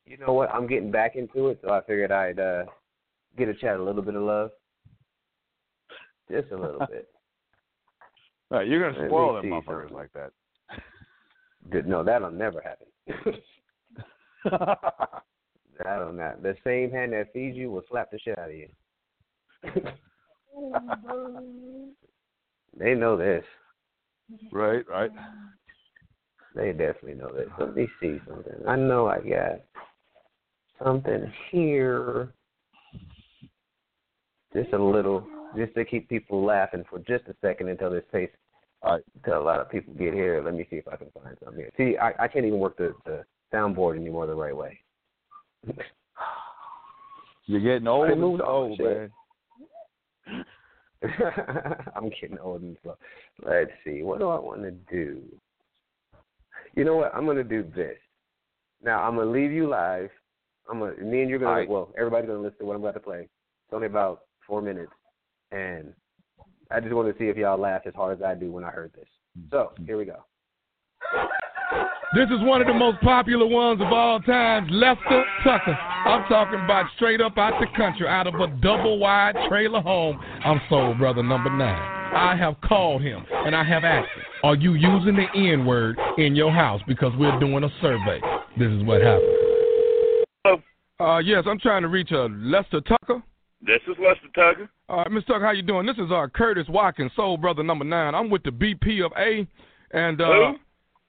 S2: You know what? I'm getting back into it, so I figured I'd uh get a chat a little bit of love. Just a little bit.
S5: Right, you're gonna
S2: me
S5: spoil them
S2: see
S5: motherfuckers
S2: something.
S5: like that.
S2: Dude, No, that'll never happen. that'll not. The same hand that feeds you will slap the shit out of you. they know this.
S5: right, right.
S2: They definitely know this. Let me see something. I know I got something here. Just a little, just to keep people laughing for just a second until this
S5: All right.
S2: Uh, until a lot of people get here. Let me see if I can find something here. See, I, I can't even work the, the soundboard anymore the right way.
S5: You're getting old and
S2: shit.
S5: man.
S2: I'm getting old and slow. Let's see. What do I want to do? You know what? I'm gonna do this. Now I'm gonna leave you live. I'm gonna me and you're gonna
S5: Alright.
S2: well, everybody's gonna listen to what I'm about to play. It's only about four minutes, and I just wanted to see if y'all laugh as hard as I do when I heard this. So here we go.
S6: This is one of the most popular ones of all times, Lester Tucker. I'm talking about straight up out the country, out of a double wide trailer home. I'm soul brother number nine. I have called him and I have asked him, Are you using the N word in your house? Because we're doing a survey. This is what happened. Uh, yes, I'm trying to reach a Lester Tucker.
S7: This is Lester Tucker.
S6: All right, Mr. Tucker, how you doing? This is uh, Curtis Watkins, Soul Brother number nine. I'm with the BP of A, and uh,
S7: Who?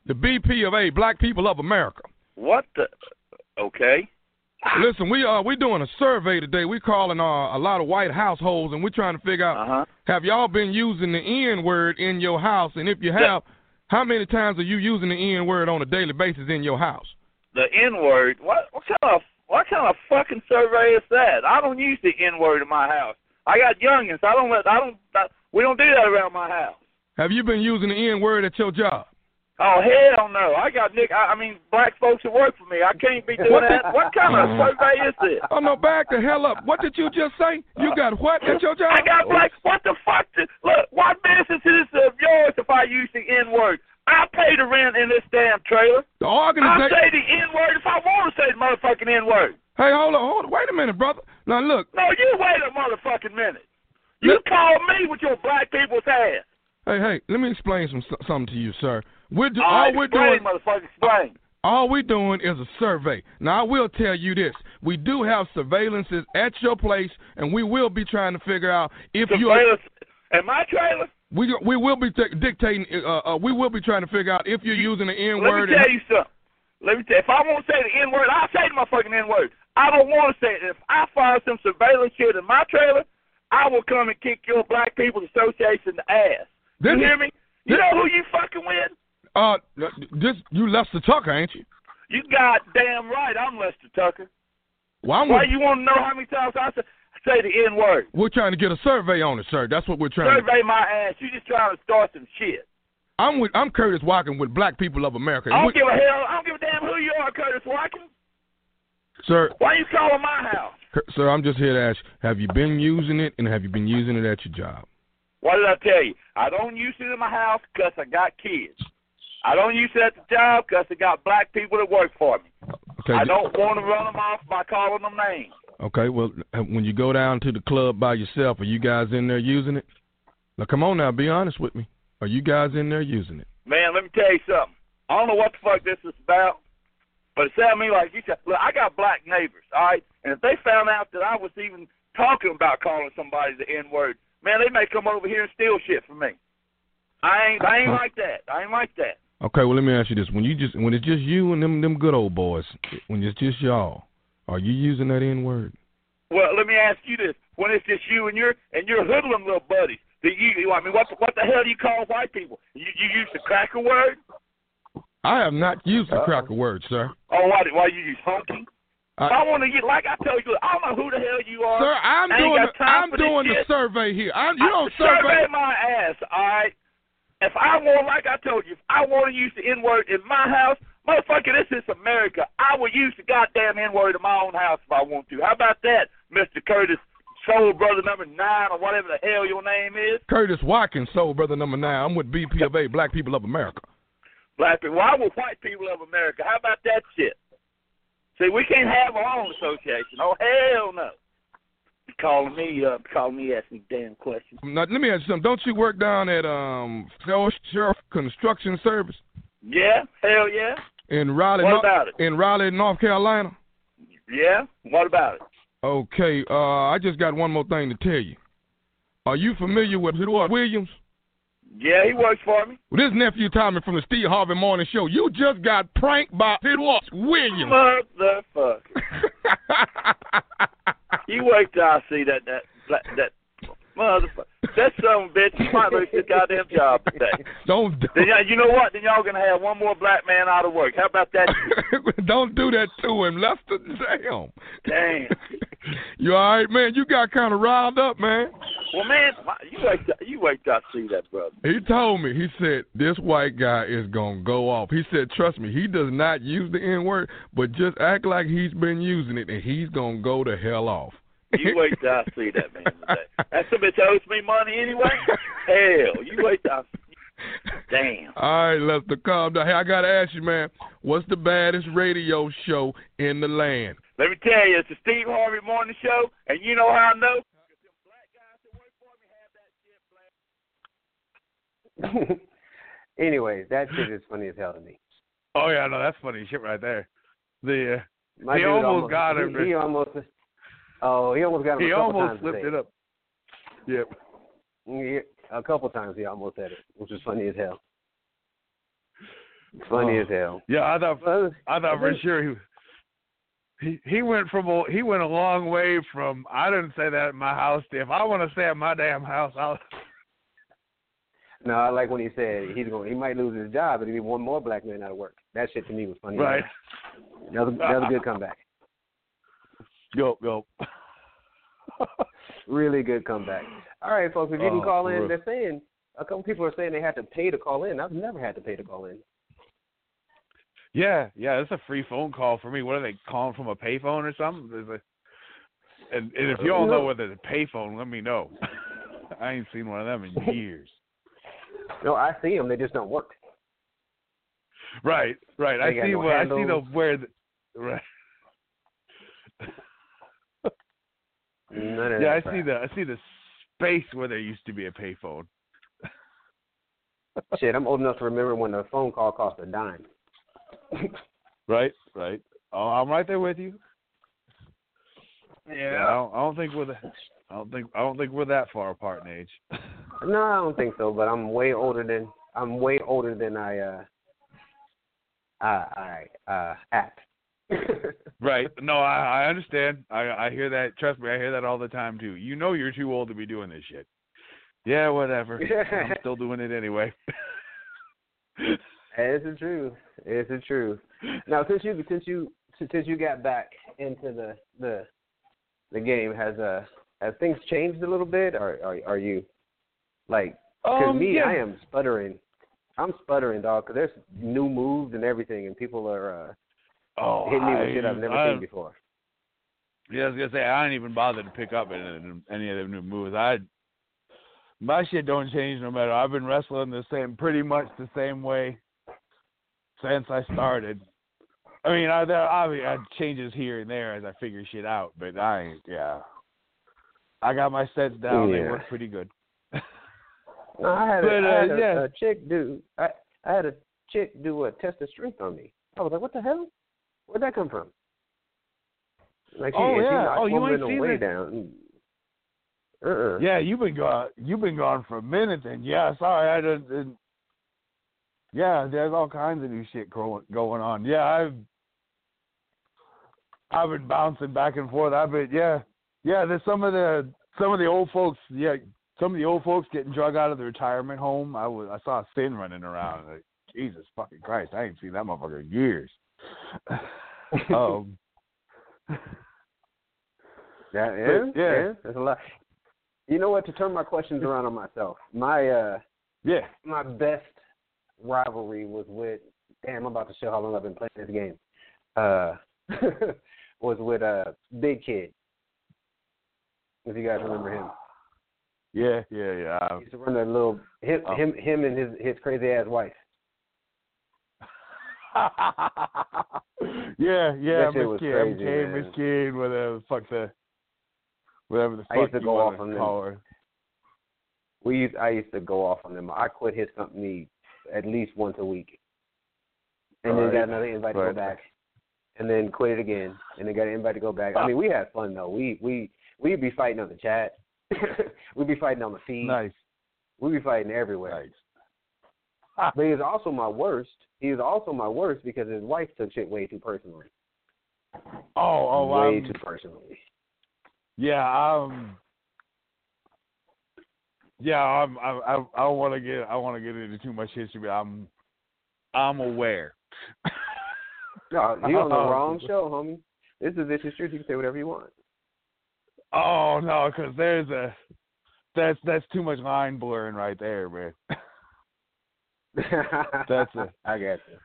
S6: the BP of A, Black People of America.
S7: What the? Okay.
S6: Listen, we uh we doing a survey today. We're calling uh, a lot of white households, and we're trying to figure out
S7: Uh huh.
S6: have y'all been using the N word in your house, and if you have, how many times are you using the N word on a daily basis in your house?
S7: The N word. What? What kind of? What kind of fucking survey is that? I don't use the N word in my house. I got youngins. I don't let. I don't. I, we don't do that around my house.
S6: Have you been using the N word at your job?
S7: Oh hell no! I got Nick. I, I mean, black folks that work for me. I can't be doing that. What kind of survey is this?
S6: Oh no, back the hell up! What did you just say? You uh, got what at your job?
S7: I got black. What the fuck? Did, look, what business is this of yours if I use the N word? I pay the rent in this damn trailer.
S6: The
S7: I
S6: organization.
S7: say the N word if I want to say the motherfucking N word.
S6: Hey, hold on, hold on. Wait a minute, brother. Now look.
S7: No, you wait a motherfucking minute. You
S6: Look-
S7: call me with your black people's ass.
S6: Hey, hey. Let me explain some something to you, sir. We're do,
S7: All
S6: all we're doing.
S7: motherfucker, explain.
S6: Uh, all we're doing is a survey. Now, I will tell you this: we do have surveillances at your place, and we will be trying to figure out if you.
S7: Surveillance in my trailer.
S6: We we will be t- dictating. Uh, uh, we will be trying to figure out if you're using the N word.
S7: Let me tell you something. Let me tell if I want to say the N word, I'll say the motherfucking N word. I don't want to say it. If I find some surveillance shit in my trailer, I will come and kick your Black People's Association the ass. You hear me? You
S6: this-
S7: know who you fucking with?
S6: Uh, this you Lester Tucker, ain't you?
S7: You goddamn right. I'm Lester Tucker.
S6: Well, I'm
S7: Why you want to know how many times I say, say the N word?
S6: we're trying to get a survey on it, sir. That's what we're trying. to
S7: Survey my ass. You just trying to start some shit.
S6: I'm with I'm Curtis Walken with Black People of America.
S7: I don't
S6: We-
S7: give a hell. I don't give a damn who you are, Curtis Watkins.
S6: sir,
S7: Why are you calling my house?
S6: Sir, I'm just here to ask: Have you been using it, and have you been using it at your job?
S7: What did I tell you? I don't use it in my house 'cause I got kids. I don't use it at the job 'cause I got black people that work for me.
S6: Okay.
S7: I don't want to run them off by calling them names.
S6: Okay. Well, when you go down to the club by yourself, are you guys in there using it? Now, come on now, be honest with me. Are you guys in there using it?
S7: Man, let me tell you something. I don't know what the fuck this is about, but it sounded to me like you said, look, I got black neighbors, all right? And if they found out that I was even talking about calling somebody the N word, man, they may come over here and steal shit from me. I ain't I ain't like that. I ain't like that.
S6: Okay. Well, let me ask you this: When you just when it's just you and them them good old boys, when it's just y'all, are you using that N word?
S7: Well, let me ask you this: When it's just you and your and your hoodlum little buddies, do you? I mean, what the, what the hell do you call white people? You you use the cracker word?
S6: I have not used the
S2: Uh-oh.
S6: cracker word, sir.
S7: Oh, why why you use honky?
S6: I-
S7: I want to get like I told you, I don't know who the hell you are.
S6: Sir, I'm doing the, I'm doing the
S7: shit.
S6: survey here. I'm, you
S7: I-
S6: don't
S7: survey
S6: survey.
S7: my ass, all right? If I want, like I told you, if I want to use the N word in my house, motherfucker, this is America. I will use the goddamn N word in my own house if I want to. How about that, Mister Curtis, Soul Brother Number Nine, or whatever the hell your name is?
S6: Curtis Watkins, Soul Brother Number Nine. I'm with BP of A, Black People of America.
S7: Black people. Well, I was white people of America. How about that shit? See, we can't have our own association. Oh hell no! Calling me up, calling me asking damn questions.
S6: Now, let me ask you something. Don't you work down at um Sheriff Construction Service
S7: Yeah, hell yeah,
S6: in Raleigh,
S7: What
S6: North,
S7: about it?
S6: in Raleigh, North Carolina?
S7: yeah. What about it?
S6: Okay, uh, I just got one more thing to tell you. Are you familiar with Edward Williams?
S7: Yeah, he works for me.
S6: Well, this nephew Tommy from the Steve Harvey Morning Show. You just got pranked by Edward Williams.
S7: Motherfucker. You wait till I see that that that, that motherfucker. that son of a bitch, he might lose his goddamn job today.
S8: Don't do,
S7: Then y'all, you know what? Then y'all gonna have one more black man out of work. How about that?
S8: don't do that to him, Lester. Damn.
S7: Damn.
S8: You all right, man? You got kind of riled up, man.
S7: Well, man, you wait, till- you wait till I see that brother.
S8: He told me, he said, this white guy is going to go off. He said, trust me, he does not use the N word, but just act like he's been using it and he's going to go to hell off.
S7: You wait till I see that man today. That some bitch owes me money anyway. Hell, you wait till I Damn.
S8: All right, Lester, calm down. Hey, I got to ask you, man, what's the baddest radio show in the land?
S7: Let me tell you, it's the Steve Harvey Morning Show, and you know how I know?
S2: Anyways, that shit is funny as hell to me.
S5: Oh yeah, no, that's funny shit right there. The uh,
S2: My
S5: He
S2: dude
S5: almost got him.
S2: He, he almost. Oh, he almost got him.
S5: he
S2: a couple
S5: almost
S2: times
S5: flipped
S2: today.
S5: it up. Yep.
S2: Yeah, a couple times he almost had it, which was funny as hell. Funny
S5: Oh.
S2: as hell.
S5: Yeah, I thought I thought for sure he he he went from a he went a long way from I didn't say that at my house. If I want to stay at my damn house, I'll
S2: No, I like when he said he's going. He might lose his job, but he be one more black man out of work. That shit to me was funny.
S5: right.
S2: That was, that was a good comeback.
S5: Go go.
S2: Really good comeback. All right, folks. If you can
S5: Oh,
S2: call in,
S5: real.
S2: they're saying a couple people are saying they had to pay to call in. I've never had to pay to call in.
S5: Yeah, yeah, it's a free phone call for me. What are they calling from a payphone or something? A, and, and if you all know whether it's a payphone, let me know. I ain't seen one of them in years.
S2: No, I see them. They just don't work.
S5: Right, right.
S2: They
S5: I see
S2: no
S5: I see the
S2: handles.
S5: where the, right.
S2: None of
S5: Yeah, I
S2: that
S5: see the I see the space where there used to be a payphone.
S2: Shit, I'm old enough to remember when a phone call cost a dime.
S5: Right, right. Oh, I'm right there with you. Yeah, I don't, I don't think we're the, I don't think I don't think we're that far apart in age.
S2: No, I don't think so. But I'm way older than I'm way older than I uh I I uh act.
S5: Right. No, I I understand. I I hear that. Trust me, I hear that all the time too. You know you're too old to be doing this shit. Yeah, whatever. I'm still doing it anyway.
S2: It's the truth. It's the truth. Now, since you since you since you got back into the the the game, has uh has things changed a little bit, or are are you like? Because
S5: Um,
S2: me,
S5: yeah.
S2: I am sputtering. I'm sputtering, dog. Because there's new moves and everything, and people are uh
S5: oh,
S2: hitting me with shit I've never
S5: I-
S2: seen before.
S5: Yeah, I was gonna say I didn't even bother to pick up any, any of the new moves. I my shit don't change no matter. I've been wrestling the same, pretty much the same way since I started. I mean, I there obviously I changes here and there as I figure shit out, but I ain't. Yeah, I got my sets down. They work pretty good.
S2: No, I had,
S5: But,
S2: a, I had
S5: uh,
S2: a,
S5: yeah.
S2: a chick do. I I had a chick do a test of strength on me. I was like, what the hell? Where'd that come from? Like she,
S5: Oh, yeah. Oh, you ain't seen
S2: way
S5: it?
S2: down. Uh-uh.
S5: Yeah, you've been gone. You've been gone for a minute, and yeah, sorry, I didn't. Yeah, there's all kinds of new shit going going on. Yeah, I've I've been bouncing back and forth. I've been yeah, yeah. There's some of the some of the old folks. Yeah, some of the old folks getting drug out of the retirement home. I was I saw Sin running around. Like, Jesus fucking Christ, I ain't seen that motherfucker in years. um,
S2: That, yeah,
S5: But, yeah.
S2: yeah, that's a lot. You know what? To turn my questions around on myself, my uh,
S5: yeah.
S2: my best rivalry was with. Damn, I'm about to show how long I've been playing this game. Uh, was with uh Big Kid. If you guys remember him,
S5: Yeah, yeah, yeah.
S2: he used to run that little him
S5: Oh.
S2: him him and his his crazy ass wife.
S5: yeah, yeah, Miss Kid,
S2: crazy,
S5: MK,
S2: man.
S5: Miss Kid, whatever the fuck the, whatever the fuck
S2: I used to go off on them.
S5: call her.
S2: We used I used to go off on them. I quit his company at least once a week, and then got another invite to go back, and then quit it again, and then got an invite to go back. I mean, we had fun though. We we we'd be fighting on the chat, we'd be fighting on the feed,
S5: Nice,
S2: we'd be fighting everywhere.
S5: nice.
S2: But he was also my worst. He was also my worst because his wife took shit way too personally.
S5: Oh, oh,
S2: way
S5: um,
S2: too personally.
S5: yeah, um, yeah, I'm, I, I, I don't want to get, I want to get into too much history, but I'm, I'm aware.
S2: No, you on the wrong show, homie. This is vicious truth. You can say whatever you want.
S5: Oh no, because there's a, that's that's too much line blurring right there, man. That's it.
S2: I got you.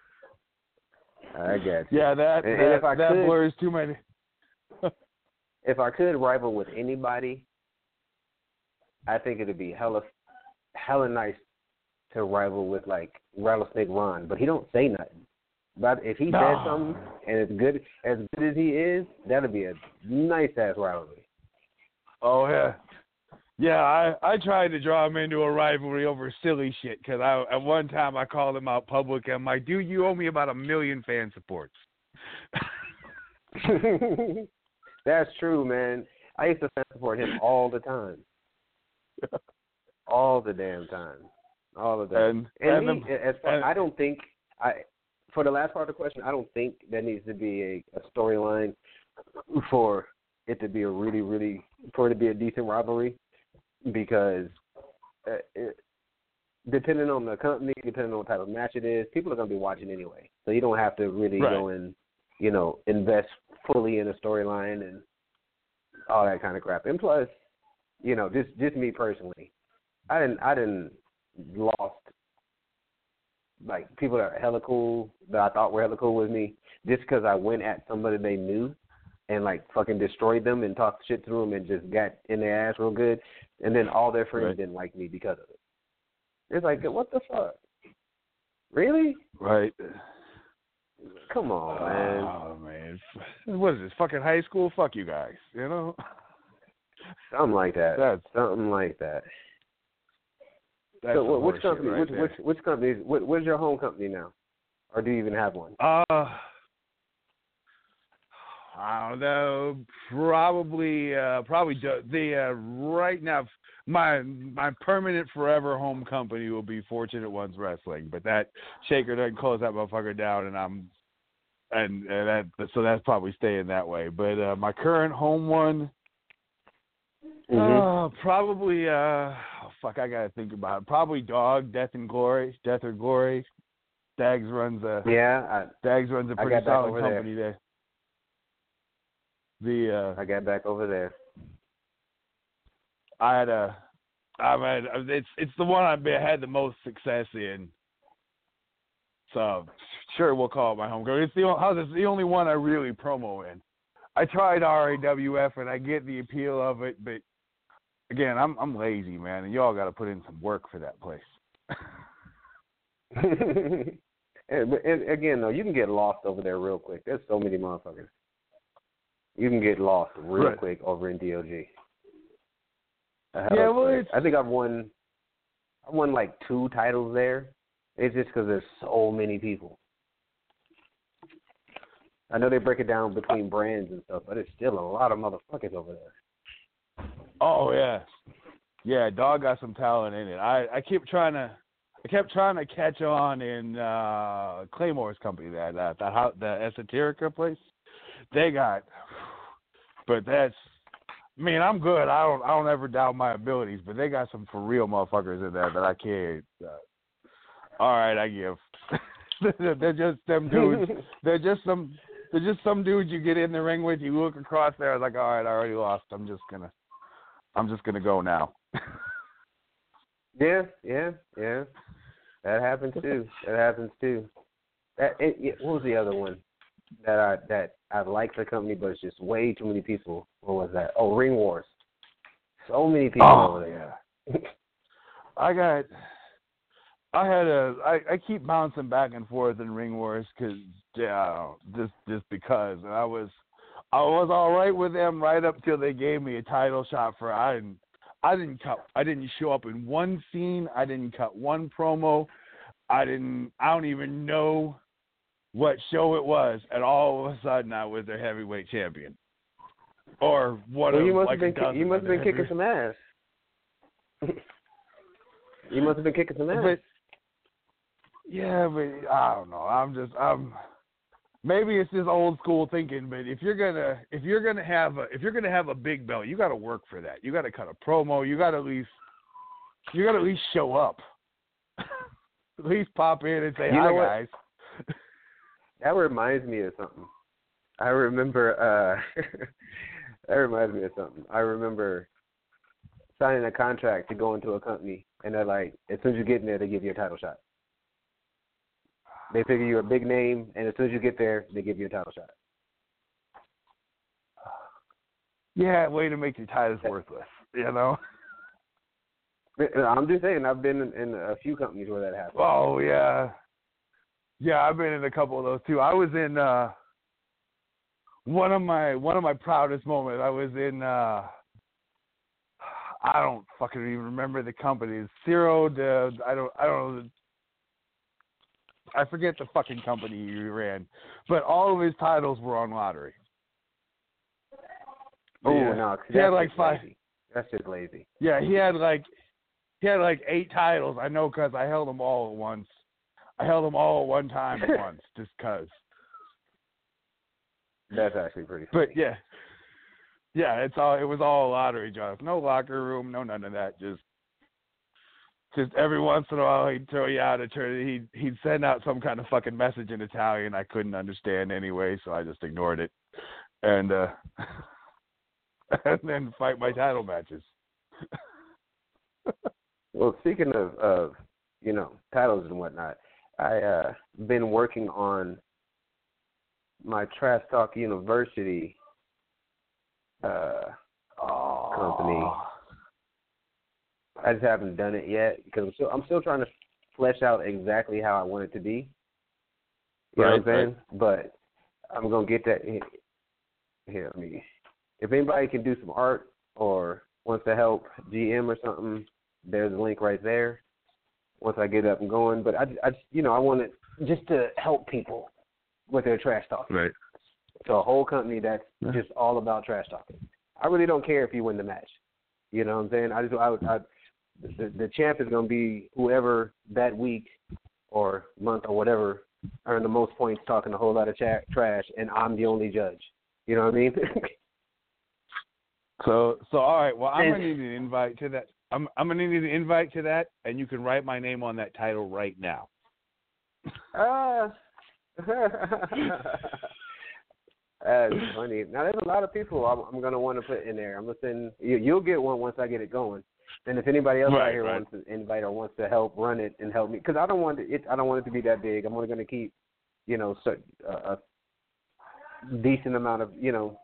S2: I got you.
S5: Yeah, that
S2: And- and
S5: that,
S2: if I
S5: that
S2: could-
S5: blurs too many.
S2: If I could rival with anybody, I think it'd be hella, hella nice to rival with like Rattlesnake Ron, but he don't say nothing. But if he
S5: No.
S2: says something and it's good, as good as he is, that'd be a nice ass rivalry.
S5: Oh yeah, yeah. I I tried to draw him into a rivalry over silly shit because I at one time I called him out public. I'm like, dude, you owe me about a million fan supports.
S2: That's true, man. I used to fan support him all the time, all the damn time, all the time.
S5: and
S2: And,
S5: and
S2: me,
S5: the,
S2: as far,
S5: and-
S2: I don't think I for the last part of the question, I don't think there needs to be a, a storyline for it to be a really, really for it to be a decent rivalry because uh, it, depending on the company, depending on what type of match it is, people are going to be watching anyway. So you don't have to really
S5: Right.
S2: go and you know invest fully in a storyline and all that kind of crap. And plus, you know, just just me personally, I didn't I didn't lost like people that are hella cool that I thought were hella cool with me just because I went at somebody they knew and like fucking destroyed them and talked shit to them and just got in their ass real good, and then all their friends
S5: Right.
S2: didn't like me because of it. It's like what the fuck? Really?
S5: right.
S2: Come on, man.
S5: Oh man, what is this? Fucking high school? Fuck you guys. You know.
S2: Something like that.
S5: That's
S2: Something like that.
S5: that's
S2: so,
S5: some
S2: wh- which company?
S5: right
S2: which, which which company? What, what's your home company now, or do you even have one?
S5: Uh, I don't know. Probably, uh, probably ju- the uh, right now. My my permanent forever home company will be Fortunate Ones Wrestling, but that shaker doesn't close that motherfucker down, and I'm and, and that so that's probably staying that way. But uh, my current home one,
S2: Mhm.
S5: uh, probably uh, oh, fuck, I gotta think about it. Probably Dog Death and Glory, Death or Glory. Dags runs a
S2: Yeah,
S5: Dags runs a pretty solid
S2: over there.
S5: company there. The uh
S2: I, got back over there.
S5: I had a I mean it's it's the one I've been, had the most success in. So sure we'll call it my home company. It's the only, how's this, the only one I really promo in. I tried RAWF and I get the appeal of it, but again, I'm I'm lazy, man, and y'all got to put in some work for that place.
S2: and, and again, though, you can get lost over there real quick. There's so many motherfuckers. You can get lost real
S5: Right.
S2: quick over in DOG.
S5: Yeah, well, it's-
S2: I think I've won. I won like two titles there. It's just because there's so many people. I know they break it down between brands and stuff, but it's still a lot of motherfuckers over there.
S5: Oh yeah, yeah. Dog got some talent in it. I I keep trying to, I kept trying to catch on in uh Claymore's company that that that the Esoterica place. They got, but that's. I mean, I'm good. I don't I don't ever doubt my abilities, but they got some for real motherfuckers in there that I can't. Uh, all right, I give. They're just them dudes. They're just some. They're just some dudes you get in the ring with. You look across there, like, all right, I already lost. I'm just gonna, I'm just gonna go now.
S2: Yeah, yeah, yeah. That happens too. That happens too. That it, yeah, what was the other one that I that I like the company, but it's just way too many people. What was that? Oh, Ring Wars. So many people
S5: Oh,
S2: over there.
S5: I got. I had a. I, I keep bouncing back and forth in Ring Wars because yeah, just just because and I was, I was all right with them right up till they gave me a title shot for I didn't. I didn't cut. I didn't show up in one scene. I didn't cut one promo. I didn't. I don't even know what show it was, and all of a sudden I was their heavyweight champion, or what?
S2: Well, you must
S5: like
S2: have been ki- you must have been kicking some ass. you must have been kicking some ass.
S5: But yeah, but I don't know. I'm just I'm maybe it's just old school thinking, but if you're gonna if you're gonna have a if you're gonna have a big belt, you got to work for that. You got to cut a promo. You got to at least you gotta at least show up. at least pop in and say
S2: You
S5: hi,
S2: guys. what? That reminds me of something. I remember uh that reminds me of something. I remember signing a contract to go into a company and they're like, as soon as you get in there they give you a title shot. They figure you're a big name and as soon as you get there they give you a title shot.
S5: Yeah, way to make your titles worthless. You know.
S2: I'm just saying I've been in, in a few companies where that happens.
S5: Oh yeah, yeah. I've been in a couple of those too. I was in uh one of my one of my proudest moments. I was in. uh I don't fucking even remember the company. It's Zero. The I don't I don't know. I forget the fucking company he ran, but all of his titles were on lottery.
S2: Oh
S5: Yeah.
S2: no,
S5: He had like five-
S2: lazy. That's just lazy.
S5: Yeah, he had like he had like eight titles. I know because I held them all at once. I held them all one time at once, just cause.
S2: That's actually pretty.
S5: But yeah, yeah, it's all it was all lottery jobs. No locker room, no none of that. Just, just every once in a while he'd throw you out a turn. He'd he'd send out some kind of fucking message in Italian I couldn't understand anyway, so I just ignored it, and uh and then fight my title matches.
S2: Well, speaking of of you know titles and whatnot, I uh been working on my Trash Talk University uh company. I just haven't done it yet because I'm still I'm still trying to flesh out exactly how I want it to be. You know what I'm
S5: Right,
S2: saying? But I'm gonna get that here. here. I mean, if anybody can do some art or wants to help GM or something, there's a link right there. Once I get up and going, but I, I you know, I want it just to help people with their trash talking.
S5: Right.
S2: So a whole company that's just all about trash talking. I really don't care if you win the match. You know what I'm saying? I just I, I the, the champ is going to be whoever that week or month or whatever earned the most points talking a whole lot of cha- trash, and I'm the only judge. You know what I mean?
S5: So so all right. Well, I'm
S2: And-
S5: gonna need an invite to that. I'm I'm gonna need an invite to that, and you can write my name on that title right now.
S2: Ah. That's funny. Now there's a lot of people I'm, I'm going to want to put in there. I'm gonna send you. You'll get one once I get it going. And if anybody else out here
S5: right.
S2: wants to invite or wants to help run it and help me, because I don't want it. I don't want it to be that big. I'm only going to keep, you know, so, uh, a decent amount of, you know,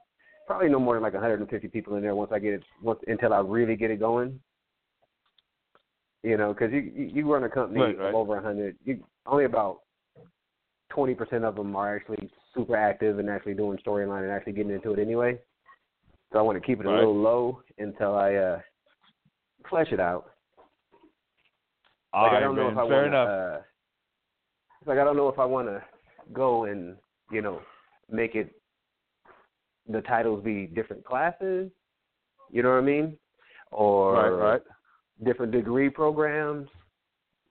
S2: probably no more than like 150 people in there once I get it. Once until I really get it going. You know, because you, you run a company
S5: Right, right.
S2: of over a 100. You only about twenty percent of them are actually super active and actually doing storyline and actually getting into it anyway. So I want to keep it a
S5: Right.
S2: little low until I uh flesh it out.
S5: All
S2: Like I don't know if I
S5: Fair
S2: want
S5: enough.
S2: Uh, like I don't know if I want to go and you know make it the titles be different classes. You know what I mean? Or
S5: right, right.
S2: Different degree programs.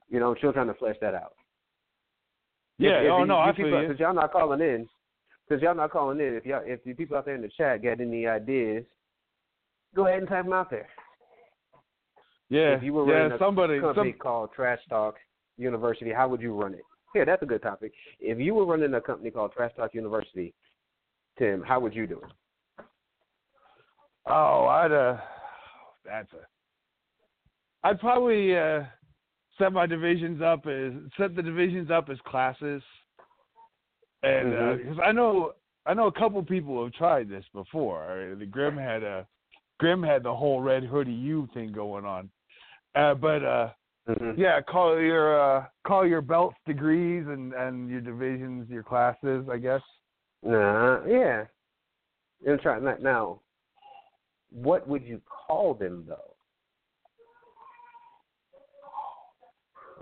S2: You know, I'm still trying to flesh that out.
S5: Yeah.
S2: If, if
S5: oh
S2: you,
S5: no,
S2: you
S5: I
S2: people,
S5: feel you.
S2: Since y'all not calling in, since y'all not calling in, if y'all if the people out there in the chat got any ideas, go ahead and type them out there.
S5: Yeah.
S2: if you were
S5: yeah.
S2: running a
S5: Somebody.
S2: company
S5: Some,
S2: called Trash Talk University, how would you run it? Yeah, that's a good topic. If you were running a company called Trash Talk University, Tim, how would you do it?
S5: oh, I'd uh. That's a. I'd probably uh set my divisions up as set the divisions up as classes, and because I know I know a couple people have tried this before. The Grim had a Grim had the whole Red Hoodie U thing going on, uh, but uh,
S2: Mm-hmm.
S5: yeah, call your uh, call your belts degrees and and your divisions your classes, I guess.
S2: Nah, yeah. Trying now- now. What would you call them though?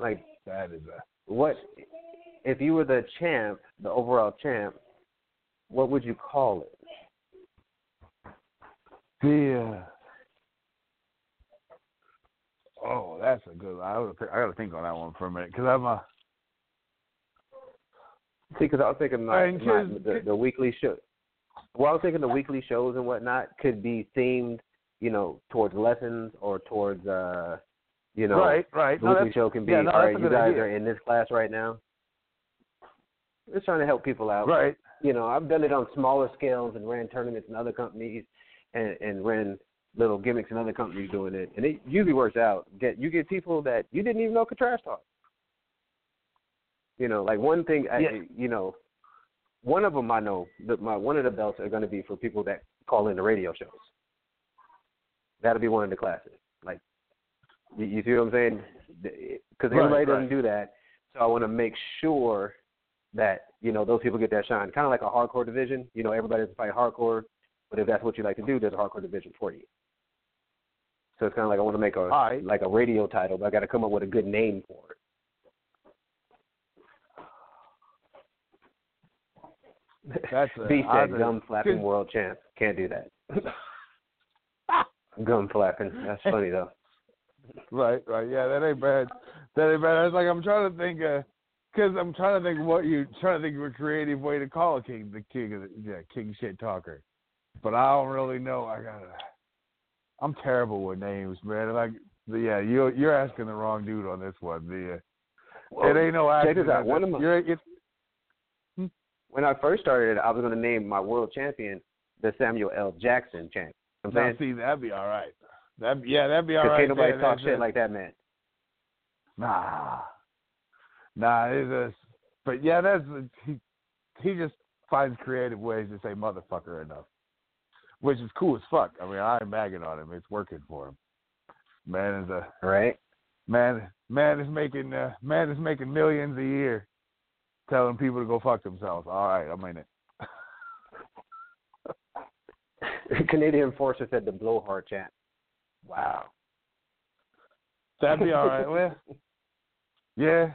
S2: Like
S5: That is a
S2: what if you were the champ, the overall champ? What would you call it?
S5: the. Uh, oh, that's a good. One. I gotta, I gotta think on that one for a minute because I'm a.
S2: See, because I was thinking my, the, the weekly show. Well, I was thinking the weekly shows and whatnot could be themed, you know, towards lessons or towards, uh You know,
S5: right, right.
S2: the
S5: No,
S2: weekly show can be,
S5: yeah, no,
S2: all right, you guys
S5: idea.
S2: are in this class right now. Just trying to help people out.
S5: right.
S2: You know, I've done it on smaller scales and ran tournaments in other companies and, and ran little gimmicks in other companies doing it. And it usually works out. Get you get people that you didn't even know could trash talk. You know, like one thing, I,
S5: Yeah.
S2: you know, one of them I know that my one of the belts are going to be for people that call in the radio shows. That'll be one of the classes. Like, you, you see what I'm saying? Because
S5: Right,
S2: everybody doesn't do that. So I want to make sure that you know those people get that shine. Kind of like a hardcore division. You know, everybody doesn't fight hardcore, but if that's what you like to do, there's a hardcore division for you. So it's kind of like I want to make a
S5: right.
S2: like a radio title, but I got to come up with a good name for it.
S5: That's a,
S2: B
S5: I
S2: said
S5: think-
S2: gum flapping world champ. Can't do that. gum flapping. That's funny though.
S5: Right, right. Yeah, that ain't bad. That ain't bad. I was like, I'm trying to think, because I'm trying to think what you trying to think of a creative way to call a king the king of the yeah, king shit talker. But I don't really know. I gotta. I'm terrible with names, man. Like, yeah, you you're asking the wrong dude on this one. The uh, it ain't no
S2: check this
S5: accident.
S2: out. One of my-
S5: You're, it's,
S2: When I first started, I was going to name my world champion the Samuel L. Jackson champ. I'm saying
S5: see, that'd be all right. That yeah, that'd be all right.
S2: can't nobody
S5: there.
S2: talk shit
S5: it.
S2: like that, man.
S5: Nah, nah. It's a, but yeah, that's he. He just finds creative ways to say motherfucker enough, which is cool as fuck. I mean, I'm bagging on him. It's working for him. Man is a
S2: Right?
S5: man. Man is making uh, man is making millions a year, telling people to go fuck themselves. All right, I'm in it.
S2: Canadian Forces said the blowhard champ.
S5: Wow. That'd be all right. Well, yeah,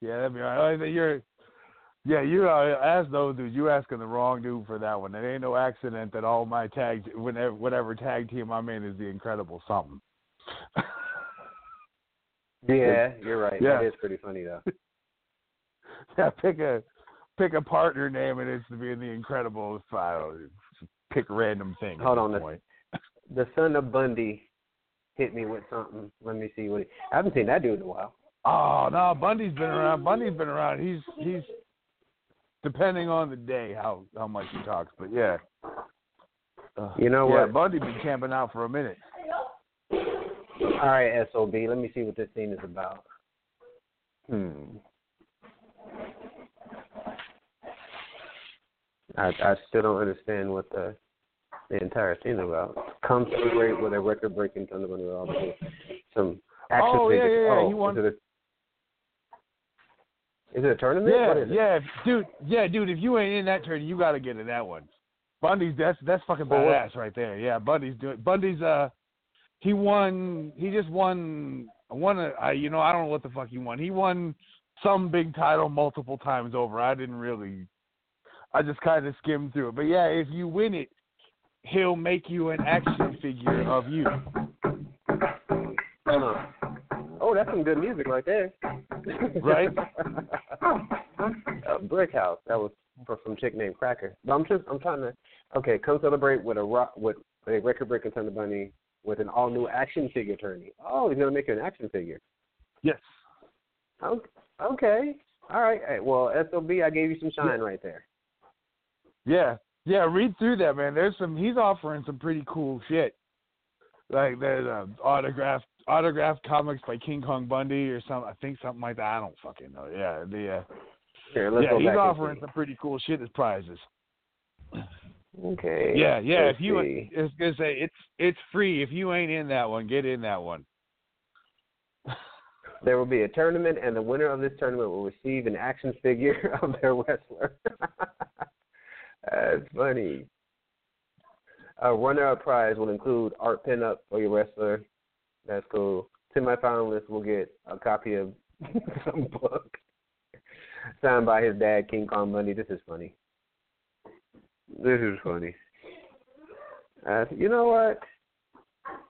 S5: yeah, that'd be all right. You're, yeah, you are uh, as those dudes. You asking the wrong dude for that one. It ain't no accident that all my tag, whenever whatever tag team I'm in is the Incredible something.
S2: Yeah, you're right.
S5: Yeah.
S2: That is pretty funny though.
S5: yeah, pick a pick a partner name and it's to be in the Incredible file. Pick a random thing.
S2: Hold on, the- The son of Bundy hit me with something. Let me see what he, I haven't seen that dude in a while.
S5: Oh no, Bundy's been around. Bundy's been around. He's he's depending on the day how how much he talks, but yeah. Uh,
S2: You know
S5: yeah,
S2: what?
S5: Bundy been camping out for a minute.
S2: All right, SOB. Let me see what this scene is about. Hmm. I I still don't understand what the the entire scene about. Come celebrate with a record breaking Thunder Bunny Raw. Some action
S5: Oh, yeah,
S2: figures.
S5: yeah, yeah,
S2: Oh,
S5: he won-
S2: Is it a, is it a tournament?
S5: Yeah,
S2: it?
S5: yeah, if- dude. Yeah, dude. If you ain't in that tournament, you got to get in that one. Bundy's that's that's fucking badass right there. Yeah, Bundy's doing. Bundy's uh, he won. He just won. Won a. I, you know, I don't know what the fuck he won. He won some big title multiple times over. I didn't really. I just kind of skimmed through it. But yeah, if you win it, he'll make you an action figure of you.
S2: Oh, that's some good music right there.
S5: Right?
S2: uh, Brick House. That was for some chick named Cracker. But I'm just I'm trying to okay, come celebrate with a rock with a record breaking Thunder Bunny with an all new action figure tourney. Oh, he's gonna make you an action figure.
S5: Yes.
S2: Okay. Okay. All right. Hey, well, SOB, I gave you some shine right there.
S5: Yeah, yeah. Read through that, man. There's some. He's offering some pretty cool shit. Like there's uh, autographed autographed comics by King Kong Bundy or some. I think something like that. I don't fucking know. Yeah, the uh,
S2: Here, let's
S5: yeah. He's offering some pretty cool shit as prizes.
S2: Okay.
S5: Yeah, yeah. If you,
S2: see.
S5: it's gonna say it's it's free. If you ain't in that one, get in that one.
S2: There will be a tournament, and the winner of this tournament will receive an action figure of their wrestler. That's funny. A runner-up prize will include art pinup for your wrestler. That's cool. Semifinalists will get a copy of some book signed by his dad, King Kong Bundy. This is funny. This is funny. Uh, you know what?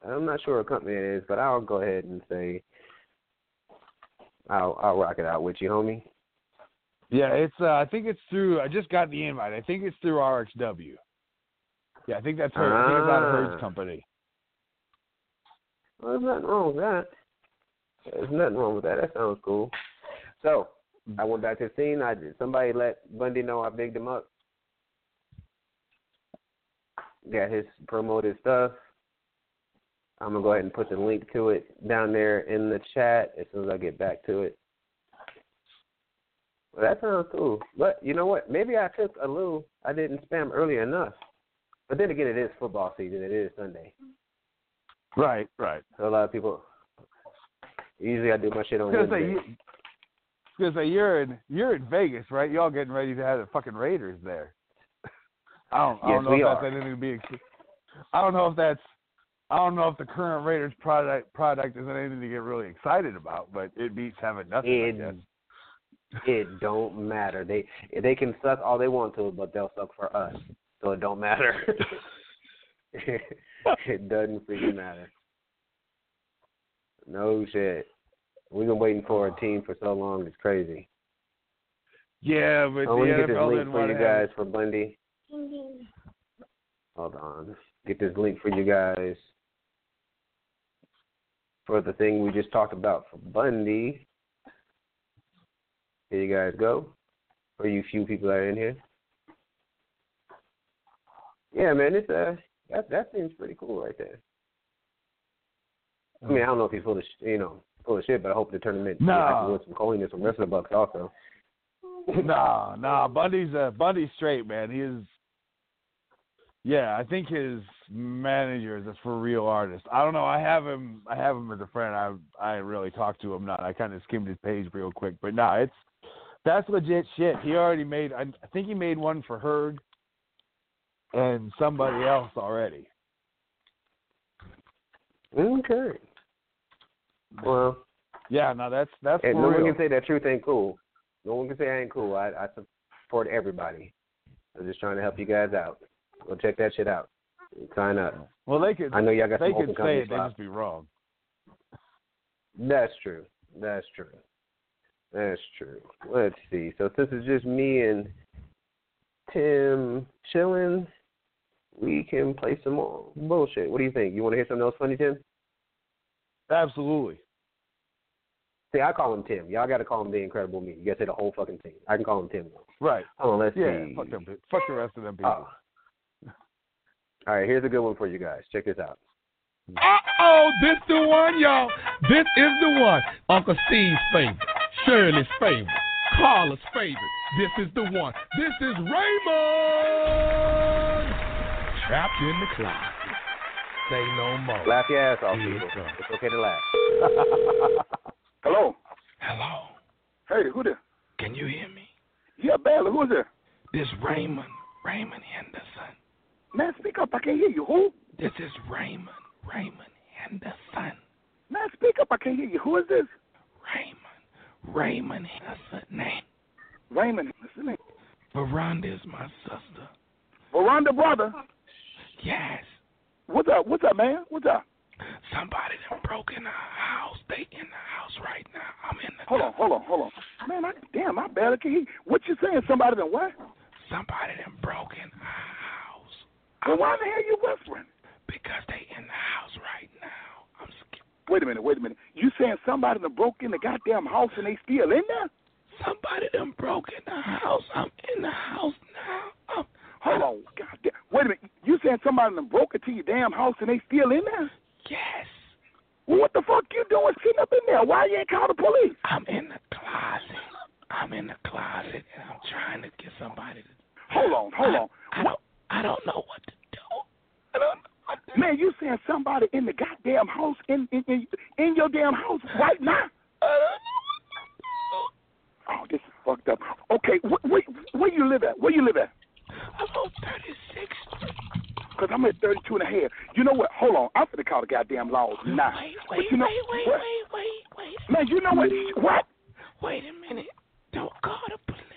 S2: I'm not sure what company it is, but I'll go ahead and say I'll I'll rock it out with you, homie.
S5: Yeah, it's. uh I think it's through. I just got the invite. I think it's through RXW. Yeah, I think that's her. I think it's out of
S2: Ah.
S5: Herd's company.
S2: Well, there's nothing wrong with that. There's nothing wrong with that. That sounds cool. So I went back to the scene. I did. Somebody let Bundy know I bigged him up. Got his promoted stuff. I'm gonna go ahead and put the link to it down there in the chat as soon as I get back to it. Well, that sounds cool. But you know what? Maybe I took a little. I didn't spam early enough. But then again, it is football season. It is Sunday,
S5: Right, right.
S2: so a lot of people. Usually, I do my shit on
S5: gonna say, you, I was gonna say you're in you're in Vegas, right? Y'all getting ready to have the fucking Raiders there. I don't, I don't know if
S2: are.
S5: that's anything to be. I don't know if that's. I don't know if the current Raiders product product is anything to get really excited about, but it beats having nothing.
S2: It. It don't matter. They they can suck all they want to, but they'll suck for us. So it don't matter. it doesn't freaking matter. No shit. We've been waiting for a team for so long. It's crazy.
S5: Yeah, but
S2: I
S5: the
S2: want to get this link for you guys for Bundy. Mm-hmm. Hold on. Get this link for you guys for the thing we just talked about for Bundy. Here you guys go. For you few people that are in here. Yeah, man, it's uh that that seems pretty cool right there. I mean, I don't know if he's full of sh- you know full of shit, but I hope the tournament
S5: No.
S2: I can win some coin and some bucks also.
S5: no, no, Bundy's uh, Bundy's straight, man. He is. Yeah, I think his manager is a for real artist. I don't know. I have him. I have him as a friend. I I really talked to him. Not. I kind of skimmed his page real quick, but no, it's that's legit shit. He already made. I, think he made one for Herg and somebody else already.
S2: Okay. Well,
S5: Yeah, no, that's that's
S2: no one can say that truth ain't cool. No one can say I ain't cool. I, I support everybody. I'm just trying to help you guys out. Go check that shit out. Sign up.
S5: well, they could
S2: I know y'all got
S5: they
S2: some
S5: could say it. They just be wrong.
S2: That's true. That's true. That's true. Let's see. So since it's just me and Tim chilling, we can play some more bullshit. What do you think? You want to hear something else funny, Tim?
S5: Absolutely.
S2: See, I call him Tim. Y'all got to call him the Incredible Me. You got to say the whole fucking thing. I can call him Tim. though.
S5: Right.
S2: Hold on, let's
S5: Yeah.
S2: see.
S5: Fuck them. Fuck the rest of them people.
S2: Oh. All right, here's a good one for you guys. Check this out.
S1: Uh oh, this the one, y'all. This is the one. Uncle Steve's favorite, Shirley's favorite, Carla's favorite. This is the one. This is Raymond. Trapped in the closet. Say no more.
S2: Laugh your ass off,
S1: Here it
S2: people.
S1: comes.
S2: It's okay to laugh.
S9: Hello.
S1: Hello.
S9: Hey, who there?
S1: Can you hear me?
S9: Yeah, barely. Who's there?
S1: This Raymond. Raymond Henderson.
S9: Man, speak up. I can't hear you. Who?
S1: This is Raymond. Raymond Henderson.
S9: Man, speak up. I can't hear you. Who is this?
S1: Raymond. Raymond Henderson. Name.
S9: Raymond. What's his name?
S1: Veranda is my sister.
S9: Veranda brother.
S1: Yes.
S9: What's up? What's up, man? What's up?
S1: Somebody done broke in our house. They in the house right now. I'm in the
S9: Hold on, hold on, hold on. Man, I, damn, I barely can hear. What you saying? Somebody done what?
S1: Somebody done broke in our house.
S9: Well, why the hell you whispering?
S1: Because they in the house right now.
S9: Wait a minute, wait a minute. You saying somebody done broke in the goddamn house and they still in there?
S1: Somebody done broke in the house. I'm in the house now. I'm,
S9: Hold on, goddamn. Wait a minute. You saying somebody done broke into your damn house and they still in there?
S1: yes.
S9: Well, what the fuck you doing sitting up in there? Why you ain't call the police?
S1: I'm in the closet. I'm in the closet and I'm trying to get somebody to.
S9: Hold on, hold on.
S1: I don't. I don't know what to do. I don't know what to do.
S9: Man, you saying somebody in the goddamn house in in in, in your damn house right now?
S1: I don't know what to
S9: Oh, this is fucked up. Okay, wh- where where you live at? Where you live at?
S1: I'm on 36th.
S9: Cause I'm at 32 and a half. You know what? Hold on, I'm gonna call the goddamn laws now.
S1: Wait,
S9: But
S1: wait,
S9: you know
S1: wait, wait,
S9: what?
S1: wait, wait, wait.
S9: Man, you know what? What?
S1: Wait a minute. Don't call the police.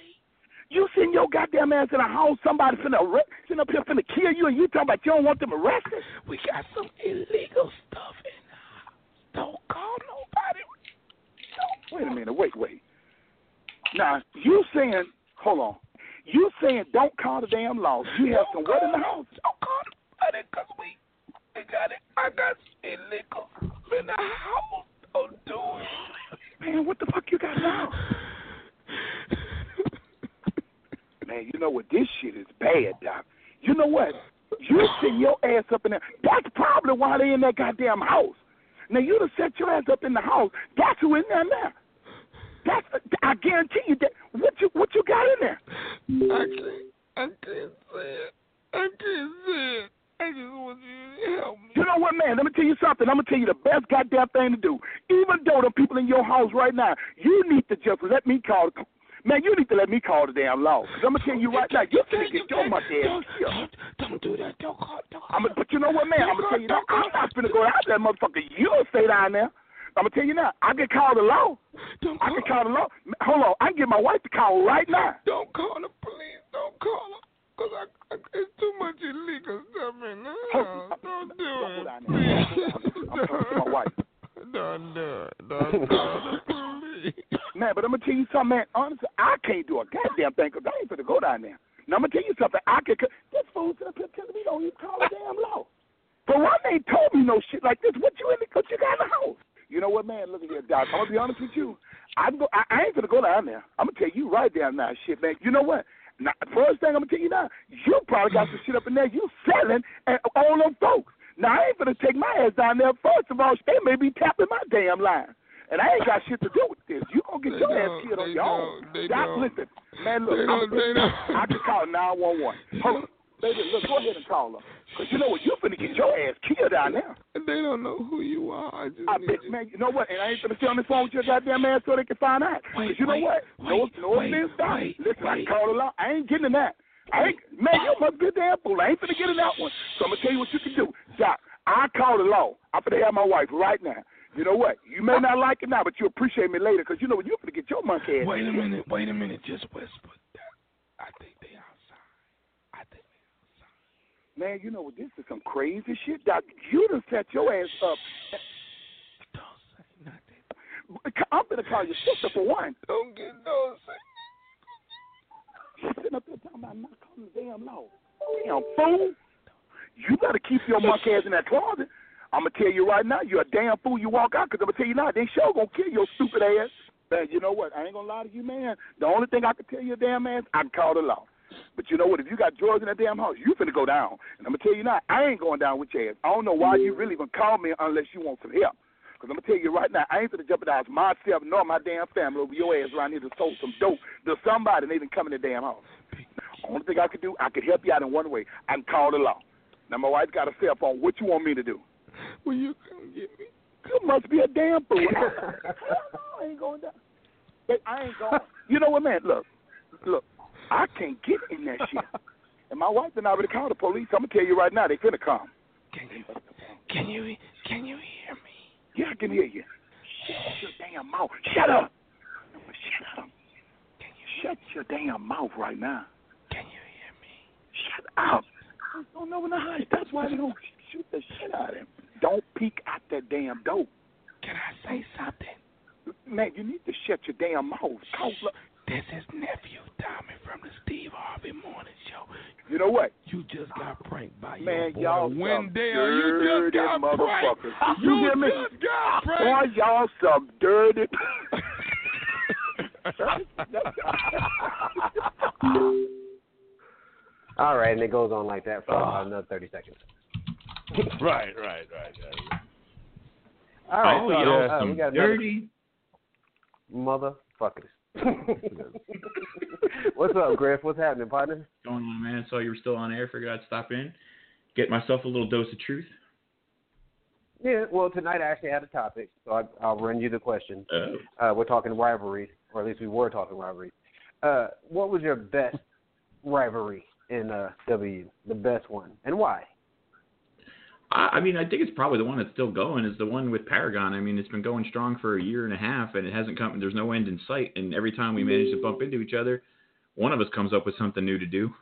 S9: You send your goddamn ass in a house, somebody finna arrest, sitting up here finna kill you, and you talking about you don't want them arrested?
S1: We got some illegal stuff in the house. Don't call nobody. Don't.
S9: Wait a minute, wait, wait. Now, you saying, hold on. You saying don't call the damn law. You have some what in the house?
S1: Don't call nobody because we, we got it. I got illegal in the house. Don't do it. Man, what the fuck you got now?
S9: Bad, Doc. You know what? You sitting your ass up in there. That's probably why they in that goddamn house. Now you done set your ass up in the house. That's who in there now. That's I guarantee you that what you what you got in there.
S8: I can't. I can't say it. I can't say it. I just want you to help me.
S9: You know what, man? Let me tell you something. I'm gonna tell you the best goddamn thing to do. Even though the people in your house right now, you need to just let me call. Man, you need to let me call the damn law. Cause I'm gonna tell you right now, you finna get your monkey ass killed.
S8: Don't, don't do that. Don't call. Don't call.
S9: I'm but you know what, man? I'm gonna tell you now. I'm not finna go out there, motherfucker. You don't stay down there. I'm gonna tell you now. I can call the law.
S8: Don't
S9: I can call the law. Hold on. I can get my wife to call right now.
S8: Don't call the police. Don't call them. Cause I, I, it's too much illegal stuff in there.
S9: Hold-
S8: Don't do
S9: Don't
S8: it.
S9: I'm talking to my wife.
S8: Don't do it. Don't call the police.
S9: Man, but I'm gonna tell you something, man. Honestly, I can't do a goddamn thing because I ain't finna go down there. Now I'm gonna tell you something. I can. This fool's up here telling me don't even call the damn law. For one, they told me no shit like this. What you in the? What you got in the house? You know what, man? Look at here, Doc. I'm gonna be honest with you. I'm go. I, I ain't gonna go down there. I'm gonna tell you right down now, shit, man. You know what? Now, first thing I'm gonna tell you now, you probably got some shit up in there you selling and all them folks. Now I ain't gonna take my ass down there. First of all, they may be tapping my damn line. And I ain't got shit to do with this. You gonna get
S8: They
S9: your ass killed on
S8: they
S9: your
S8: don't,
S9: own.
S8: they
S9: Doc, listen, man, look,
S8: They
S9: I'm
S8: don't, they don't.
S9: I can call 911. Hold on. Baby, look, go ahead and call her. Because you know what? You're finna get your ass killed down there.
S8: They don't know who you are. I just
S9: I bet,
S8: you.
S9: man, you know what? And I ain't finna stay on this phone with your goddamn ass so they can find out.
S8: Wait,
S9: Because you know
S8: wait,
S9: what? No,
S8: wait,
S9: no
S8: wait,
S9: offense, Doc.
S8: wait,
S9: Listen, I
S8: wait.
S9: can call her out. I ain't getting in that. I ain't, man, you must be a damn fool. I ain't finna get in that one. So I'm gonna tell you what you can do. Doc, I call the law. I'm finna have my wife right now. You know what? You may not like it now, but you appreciate me later because you know what? You're going to get your monkey ass.
S8: Wait a minute. Wait a minute. Just whisper. I think they outside. I think they outside.
S9: Man, you know what? This is some crazy shit, Doc. You done set your ass up.
S8: don't say nothing.
S9: I'm gonna call your sister for one.
S8: Don't get say.
S9: She's sitting up there talking about not calling the damn law. Damn fool. You better keep your monkey ass in that closet. I'm gonna tell you right now, you're a damn fool. You walk out, cause I'm gonna tell you now, they sure gonna kill your stupid ass. Man, you know what? I ain't gonna lie to you, man. The only thing I can tell you, damn ass, I can call the law. But you know what? If you got drugs in that damn house, you finna go down. And I'm gonna tell you now, I ain't going down with your ass. I don't know why you really even call me unless you want some help. Cause I'm gonna tell you right now, I ain't gonna jeopardize myself nor my damn family over your ass around here to sold some dope to somebody and they didn't come in the damn house. Only thing I could do, I could help you out in one way. I can call the law. Now my wife got a cell phone. What you want me to do?
S8: Will you come get me?
S9: You must be a damn fool. I ain't going down. Hey, I ain't going. You know what, man? Look, look. I can't get in that shit. And my wife and I already called the police. I'm gonna tell you right now, they finna come.
S8: Can you? Can you? Can you hear me?
S9: Yeah, I can hear you. Shut your damn mouth. Shut up. Shut up.
S8: Can you?
S9: Shut your damn mouth right now.
S8: Can you hear me?
S9: Shut up. I don't know when to hide. That's why they don't shoot the shit out of him. Don't peek out that damn door.
S8: Can I say something?
S9: Man, you need to shut your damn mouth. Cause, look,
S8: This is nephew Tommy from the Steve Harvey Morning Show.
S9: you know what?
S8: You just got pranked by
S9: Man,
S8: your boy
S9: y'all some
S8: Wendell. You just
S9: dirty
S8: got pranked. You
S9: You hear me?
S8: just got
S9: Boy,
S8: pranked.
S9: y'all some dirty.
S2: All right, and it goes on like that for uh. about another 30 seconds.
S5: Right, right, right. right.
S2: All right,
S10: oh,
S2: so
S10: y'all
S2: uh, we got another
S10: dirty.
S2: motherfuckers. What's up, Griff? What's happening, partner?
S10: going on, man? Saw you were still on air. Figured I'd stop in, get myself a little dose of truth.
S2: Yeah, well, tonight I actually had a topic, so I, I'll run you the question.
S10: Oh.
S2: Uh, we're talking rivalries, or at least we were talking rivalries. Uh, what was your best rivalry in uh, W? The best one, and why?
S10: I, I mean, I think it's probably the one that's still going is the one with Paragon. I mean, it's been going strong for a year and a half, and it hasn't come. There's no end in sight. And every time we manage to bump into each other, one of us comes up with something new to do.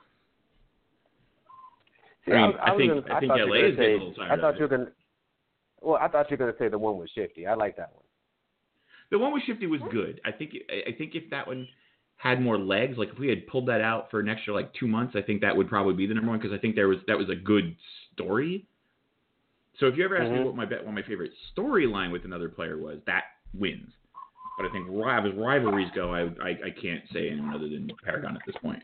S10: I mean,
S2: was-
S10: I
S2: was
S10: think-
S2: gonna-
S10: I think LA is a little tired
S2: I thought you were gonna. Well, I thought you were gonna say the one with Shifty. I like that one.
S10: The one with Shifty was good. I think I I think if that one had more legs, like if we had pulled that out for an extra like two months, I think that would probably be the number one because I think there was that was a good story. So if you ever ask me
S2: Mhm.
S10: what my bet, what my favorite storyline with another player was, that wins. But I think as rivalries go, I, I I can't say anyone other than Paragon at this point.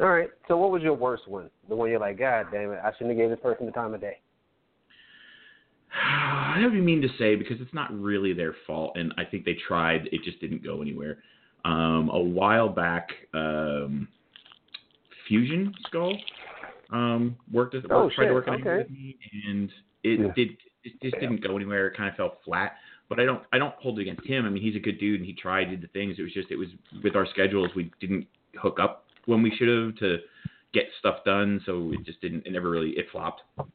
S2: All right. So what was your worst one? The one you're like, God damn it, I shouldn't have gave this person the time of day.
S10: I don't even mean to say because it's not really their fault, and I think they tried. It just didn't go anywhere. Um, a while back, um, Fusion Skull um, worked as,
S2: Oh,
S10: tried to work on it
S2: okay.
S10: with me, and it
S2: Yeah.
S10: did. It just didn't go anywhere. It kind of fell flat. But I don't. I don't hold it against him. I mean, he's a good dude, and he tried, did the things. It was just. It was with our schedules. We didn't hook up when we should have to get stuff done. So it just didn't. It never really. It flopped.
S2: All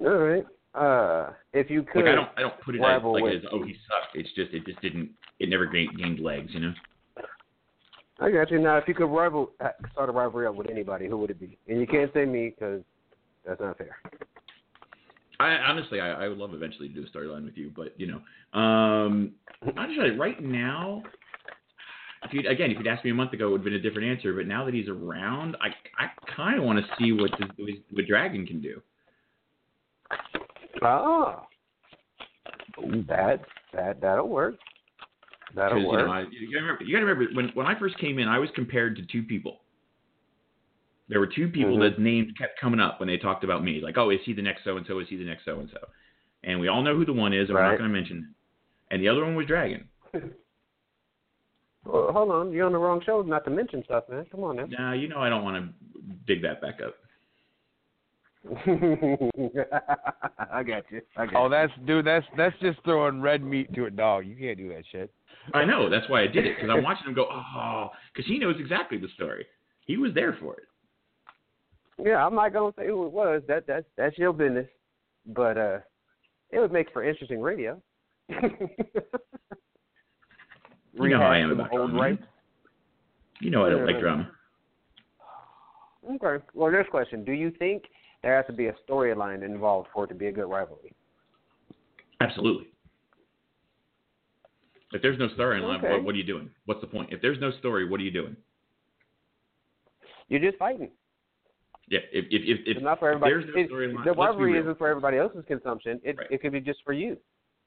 S2: right. Uh, if you could,
S10: Like I don't I don't put it as like
S2: with-
S10: as oh he sucked. It's just it just didn't it never gained, gained legs, you know.
S2: I got you. Now, if you could rival, uh, start a rivalry up with anybody, who would it be? And you can't say me because that's not fair.
S10: I honestly I, I would love eventually to do a storyline with you, but you know, um, honestly right now, if you again if you'd asked me a month ago, it would have been a different answer. But now that he's around, I I kind of want to see what this, what Dragon can do.
S2: Ah, that that that'll work. That'll
S10: Because you
S2: work.
S10: know, I, you gotta remember, you gotta remember when when I first came in, I was compared to two people. There were two people
S2: Mhm.
S10: that names kept coming up when they talked about me, like, oh, is he the next so and so? Is he the next so and so? And we all know who the one is, and we're not going to mention. It. And the other one was Dragon.
S2: Well, hold on, you're on the wrong show not to mention stuff, man. Come on now.
S10: Now you know I don't want to dig that back up.
S2: I got you. I got
S5: Oh, that's dude. That's that's just throwing red meat to a dog. You can't do that shit.
S10: I know that's why I did it because I'm watching him go, oh, because he knows exactly the story. He was there for it.
S2: Yeah, I'm not gonna say who it was. That that's that's your business. But uh it would make for interesting radio.
S10: You know how I am about
S2: old
S10: drama.
S2: rights.
S10: You know I don't
S2: Yeah.
S10: like drama.
S2: Okay. Well, next question: Do you think there has to be a storyline involved for it to be a good rivalry?
S10: Absolutely. If there's no storyline,
S2: Okay.
S10: what, what are you doing? What's the point? If there's no story, what are you doing?
S2: You're just fighting.
S10: Yeah, if if if, if
S2: It's not for everybody.
S10: there's no storyline,
S2: the rivalry isn't for everybody else's consumption. It
S10: Right.
S2: it could be just for you.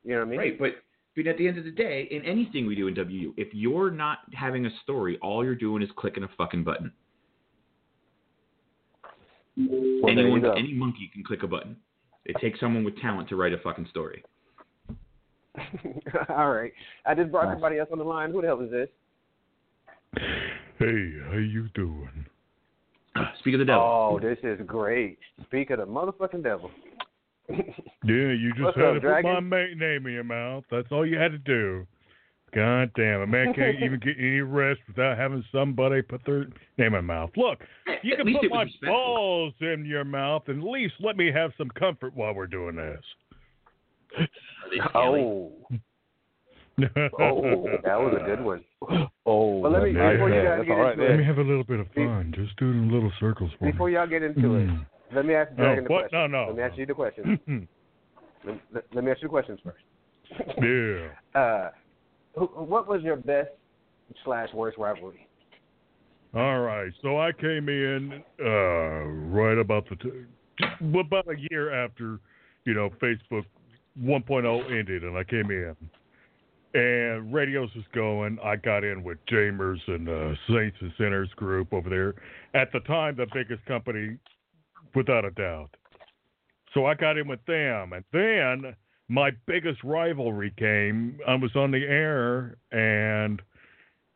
S2: You know what I mean?
S10: Right, but but at the end of the day, in anything we do in WU, if you're not having a story, all you're doing is clicking a fucking button.
S2: Well,
S10: Anyone, any monkey can click a button. It takes someone with talent to write a fucking story.
S2: All right. I just brought somebody else on the line. Who the hell is this?
S11: Hey, how you doing?
S10: Speak of the devil.
S2: Oh, this is great. Speak of the motherfucking devil.
S11: Yeah, you just
S2: What's
S11: had
S2: up,
S11: to
S2: Dragon?
S11: put my name in your mouth. That's all you had to do. God damn, a man can't even get any rest without having somebody put their name in my mouth. Look, you
S10: At
S11: can put my
S10: respectful.
S11: balls in your mouth and at least let me have some comfort while we're doing this.
S10: Are they scaly?
S2: Oh, oh, that was a good one.
S5: Oh,
S2: Well, let me-
S5: that's
S2: before you guys
S5: there. That's
S2: get
S5: all right
S2: into
S11: Let me have a little bit of fun. Just do doing little circles for
S2: Before
S11: me.
S2: y'all get into it,
S11: Mm.
S2: let me ask Dragon the
S11: what?
S2: question.
S11: No, no.
S2: Let me ask you the question. let, let- let me ask you the questions first.
S11: yeah.
S2: Uh, who, what was your best slash worst rivalry?
S11: All right. So I came in uh, right about the t- about a year after, you know, Facebook 1.0 ended, and I came in, and radios was going. I got in with Jamers and uh, Saints and Sinners group over there. At the time, the biggest company, without a doubt. So I got in with them, and then my biggest rivalry came. I was on the air, and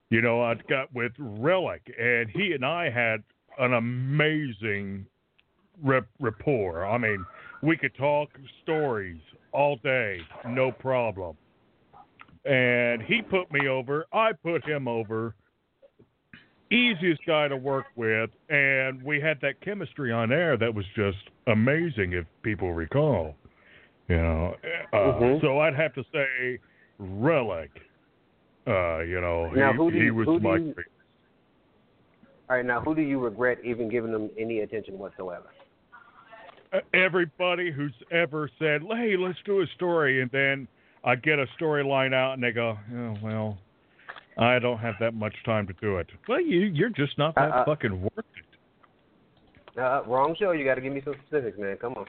S11: you know, I got with Relic, and he and I had an amazing rep- rapport. I mean, we could talk stories all day, no problem. And he put me over, I put him over. Easiest guy to work with, and we had that chemistry on air that was just amazing, if people recall. You know, uh,
S2: Mhm.
S11: so I'd have to say Relic. Uh, you know,
S2: Now,
S11: he,
S2: who do
S11: he was
S2: who do
S11: my
S2: you- All right, now who do you regret even giving them any attention whatsoever?
S11: Everybody who's ever said, "Hey, let's do a story," and then I get a storyline out, and they go, "Oh well, I don't have that much time to do it." Well, you you're just not that
S2: Uh, uh,
S11: fucking worth it.
S2: Uh, wrong show. You got to give me some specifics, man. Come on.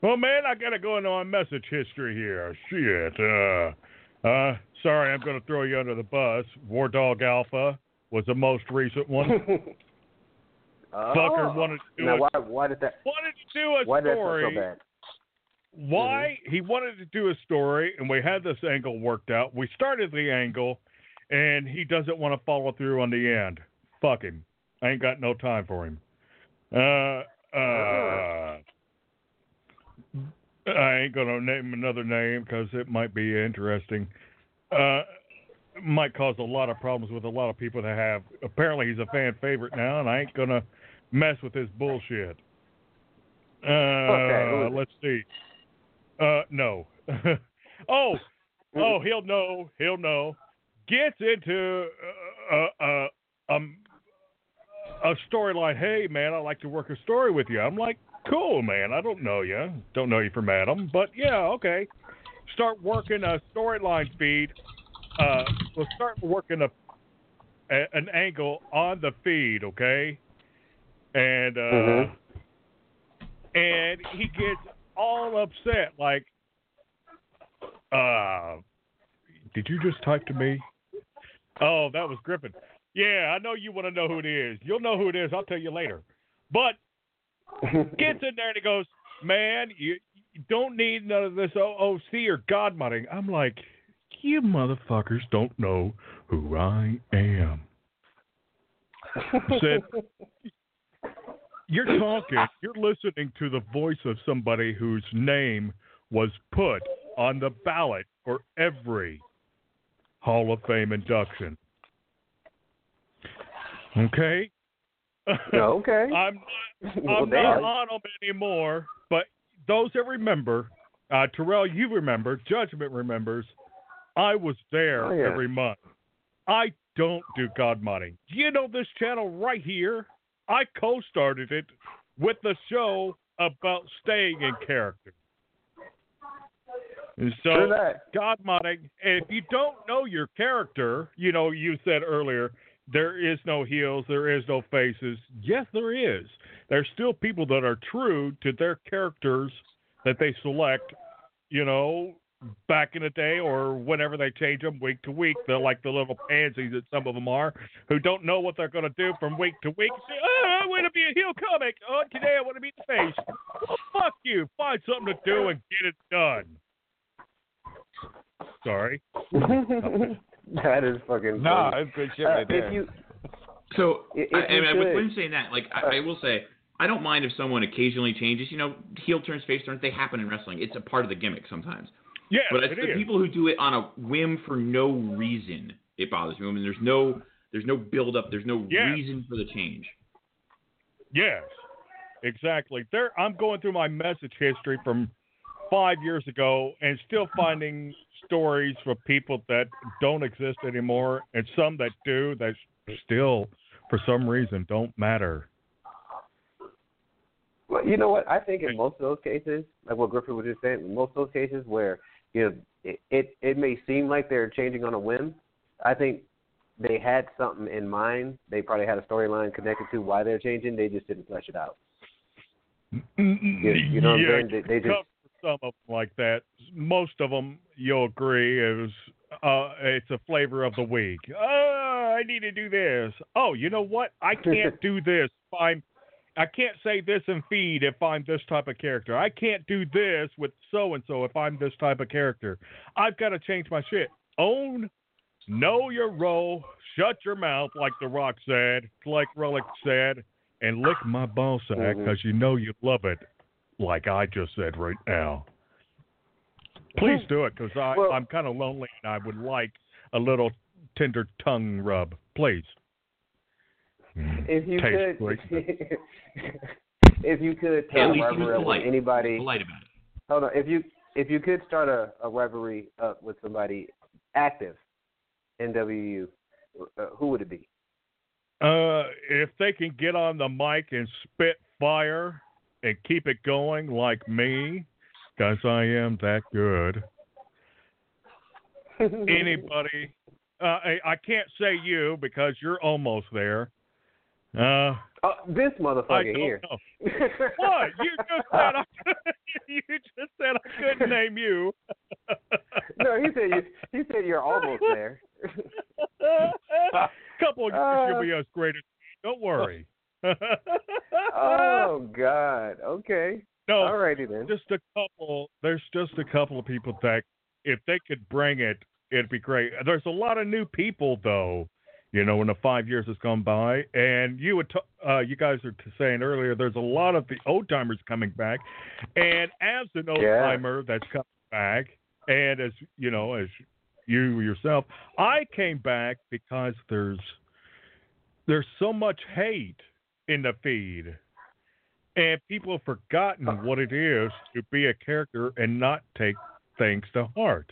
S11: Well, man, I gotta go into my message history here. Shit. Uh, uh, sorry, I'm gonna throw you under the bus. War Dog Alpha was the most recent one. Fucker
S2: Oh.
S11: wanted to do
S2: now,
S11: a,
S2: why? Why did that?
S11: wanted to do a
S2: Why did that
S11: story.
S2: sound so bad?
S11: why he wanted to do a story and we had this angle worked out. We started the angle and he doesn't want to follow through on the end. Fuck him. I ain't got no time for him. Uh uh I ain't gonna name another name because it might be interesting. Uh, might cause a lot of problems with a lot of people that have. Apparently, he's a fan favorite now, and I ain't gonna mess with his bullshit. Uh,
S2: Okay.
S11: let's see. Uh, no. oh, oh, he'll know. He'll know. Gets into uh, uh, um, a storyline. Hey, man, I'd like to work a story with you. I'm like, cool, man. I don't know you. Don't know you from Adam, but yeah, okay. Start working a storyline feed. Uh, we'll start working a, a an angle on the feed, okay? And uh,
S2: Mhm.
S11: and he gets all upset, like, uh, did you just type to me? Oh, that was Griffin. Yeah, I know you want to know who it is. You'll know who it is. I'll tell you later. But gets in there and he goes, man, you, you don't need none of this OOC or God modding. I'm like, you motherfuckers don't know who I am. Said, you're talking, you're listening to the voice of somebody whose name was put on the ballot for every Hall of Fame induction. Okay?
S2: okay.
S11: I'm
S2: Well,
S11: I'm not on them anymore, but those that remember, uh, Terrell, you remember, Judgment remembers, I was there
S2: Oh, yeah.
S11: every month. I don't do God modding. You know this channel right here? I co-started it with the show about staying in character. And so God modding, and if you don't know your character, you know, you said earlier, there is no heels, there is no faces. Yes, there is. There's still people that are true to their characters that they select, you know, back in the day or whenever they change them week to week. They're like the little pansies that some of them are who don't know what they're going to do from week to week. Say, oh, I want to be a heel comic. Oh, today I want to be the face. Well, fuck you. Find something to do and get it done. Sorry.
S2: that is fucking.
S5: Nah,
S2: funny.
S5: it's good shit
S2: Uh,
S5: right
S2: if
S5: there.
S2: you,
S10: So,
S2: If
S10: I,
S2: you
S10: and with
S2: could-
S10: Lynn saying that, like, I, I will say, I don't mind if someone occasionally changes. You know, heel turns, face turns, they happen in wrestling. It's a part of the gimmick sometimes.
S11: Yeah,
S10: But it's
S11: it
S10: the
S11: is.
S10: people who do it on a whim for no reason. It bothers me. I mean, there's no, there's no build up. There's no
S11: Yes.
S10: reason for the change.
S11: Yes, exactly. There, I'm going through my message history from five years ago and still finding stories for people that don't exist anymore, and some that do that still, for some reason, don't matter.
S2: Well, you know what? I think in most of those cases, like what Griffin was just saying, in most of those cases where you know it, it it may seem like they're changing on a whim, I think they had something in mind. They probably had a storyline connected to why they're changing. They just didn't flesh it out. You, you know what
S11: yeah,
S2: I'm saying? They, they just
S11: some of them like that. Most of them, you'll agree, is uh, it's a flavor of the week. Oh, I need to do this. Oh, you know what? I can't do this. I'm, I can't say this and feed if I'm this type of character. I can't do this with so and so if I'm this type of character. I've got to change my shit. Own, know your role, shut your mouth, like The Rock said, like Relic said, and lick my ball sack
S2: Mhm.
S11: because you know you love it, like I just said right now. Please do it because
S2: Well-
S11: I'm kind of lonely and I would like a little tender tongue rub. Please. Mm,
S2: if you
S11: tastes
S2: could,
S11: great.
S2: if you could
S10: At
S2: start a
S10: least he was
S2: rivalry with anybody,
S10: Polite about it.
S2: hold on. If you if you could start a, a rivalry up with somebody active in WU, uh, who would it be?
S11: Uh, if they can get on the mic and spit fire and keep it going like me, because I am that good. Anybody? Uh, I, I can't say you because you're almost there. Uh,
S2: Oh, this motherfucker here.
S11: What? You just said I, you just said I couldn't name you.
S2: no, he said you. He said you're almost there.
S11: Couple of years
S2: Uh,
S11: you'll be as great as me. Don't worry.
S2: oh God. Okay.
S11: no,
S2: Alrighty then.
S11: just a couple. There's just a couple of people that, if they could bring it, it'd be great. There's a lot of new people though. You know, when the five years has gone by, and you would, t- uh, you guys were t- saying earlier, there's a lot of the old timers coming back, and as an old timer that's coming back, and as you know, as you yourself, I came back because there's there's so much hate in the feed, and people have forgotten what it is to be a character and not take things to heart.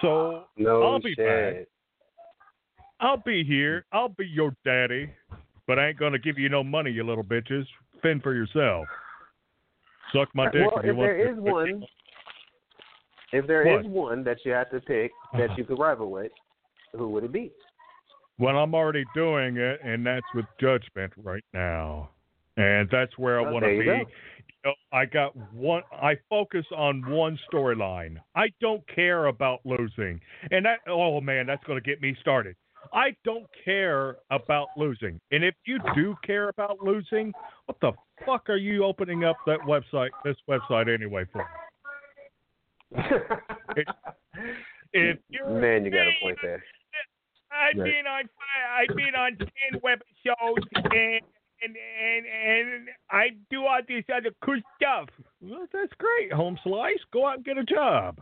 S11: So
S2: No
S11: I'll be back. I'll be here. I'll be your daddy, but I ain't gonna give you no money, you little bitches. Fend for yourself. Suck my dick
S2: well,
S11: if you
S2: if
S11: want.
S2: there is one, if there is
S11: What?
S2: one that you have to pick that you could rival with, who would it be?
S11: Well, I'm already doing it, and that's with judgment right now, and that's where I want to be.
S2: go.
S11: You know, I got one. I focus on one storyline. I don't care about losing, and that. Oh man, that's going to get me started. I don't care about losing, and if you do care about losing, what the fuck are you opening up that website, this website anyway for? If you're
S2: Man, you got a point there.
S11: I've
S2: Right.
S11: been on I've been on ten web shows and and and and I do all this other cool stuff. Well, that's great, home slice. Go out and get a job.